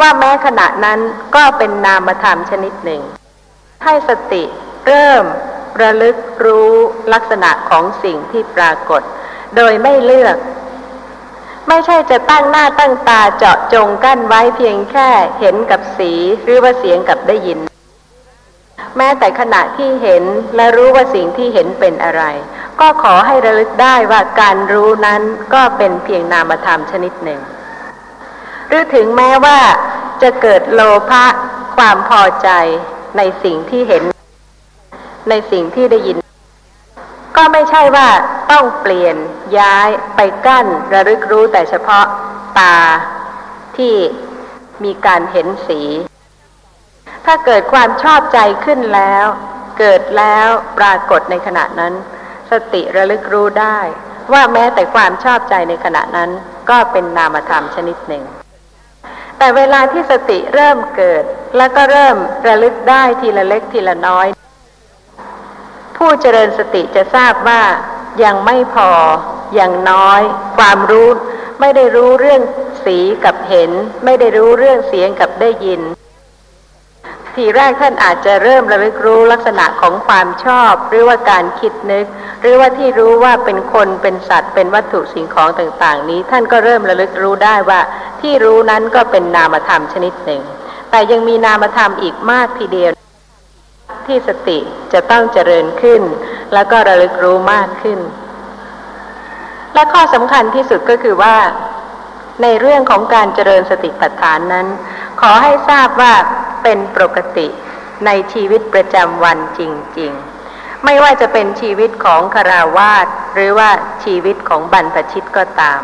Speaker 2: ว่าแม้ขณะนั้นก็เป็นนามธรรมชนิดหนึ่ง ให้สติเริ่มระลึกรู้ลักษณะของสิ่งที่ปรากฏ โดยไม่เลือก ไม่ใช่จะตั้งหน้าตั้งตาเจาะจงกั้นไว้เพียงแค่เห็นกับสีหรือว่าเสียงกับได้ยิน แม้แต่ขณะที่เห็นและรู้ว่าสิ่งที่เห็นเป็นอะไร ก็ขอให้ระลึกได้ว่าการรู้นั้นก็เป็นเพียงนามธรรมชนิดหนึ่ง หรือถึงแม้ว่าจะเกิดโลภะความพอใจในสิ่งที่เห็น ในสิ่งที่ได้ยิน ก็ไม่ใช่ว่าต้องเปลี่ยนย้ายไปกั้นระลึกรู้แต่เฉพาะตาที่มีการเห็นสี ถ้าเกิดความชอบใจขึ้นแล้ว เกิดแล้วปรากฏในขณะนั้น สติระลึกรู้ได้ ว่าแม้แต่ความชอบใจในขณะนั้น ก็เป็นนามธรรมชนิดหนึ่ง แต่เวลาที่สติเริ่มเกิด แล้วก็เริ่มระลึกได้ทีละเล็กทีละน้อย ผู้เจริญสติจะทราบว่ายังไม่พอ อย่างน้อย ความรู้ ไม่ได้รู้เรื่องสีกับเห็น ไม่ได้รู้เรื่องเสียงกับได้ยิน ทีแรกท่านอาจจะเริ่มระลึกรู้ลักษณะของความชอบ หรือว่าการคิดนึก หรือว่าที่รู้ว่าเป็นคนเป็นสัตว์ เป็นวัตถุสิ่งของต่าง ๆ นี้ ท่านก็เริ่มระลึกรู้ได้ว่าที่รู้นั้นก็เป็นนามธรรมชนิดหนึ่ง แต่ยังมีนามธรรมอีกมากทีเดียว ที่สติจะต้องเจริญขึ้น แล้วก็ระลึกรู้มากขึ้น และข้อสำคัญที่สุดก็คือว่า ในเรื่องของการเจริญสติปัฏฐานนั้น ขอให้ทราบว่าเป็นปกติในชีวิตประจำวันจริง ๆไม่ว่าจะเป็นชีวิตของคาราวาสหรือว่าชีวิตของบรรพชิตก็ตาม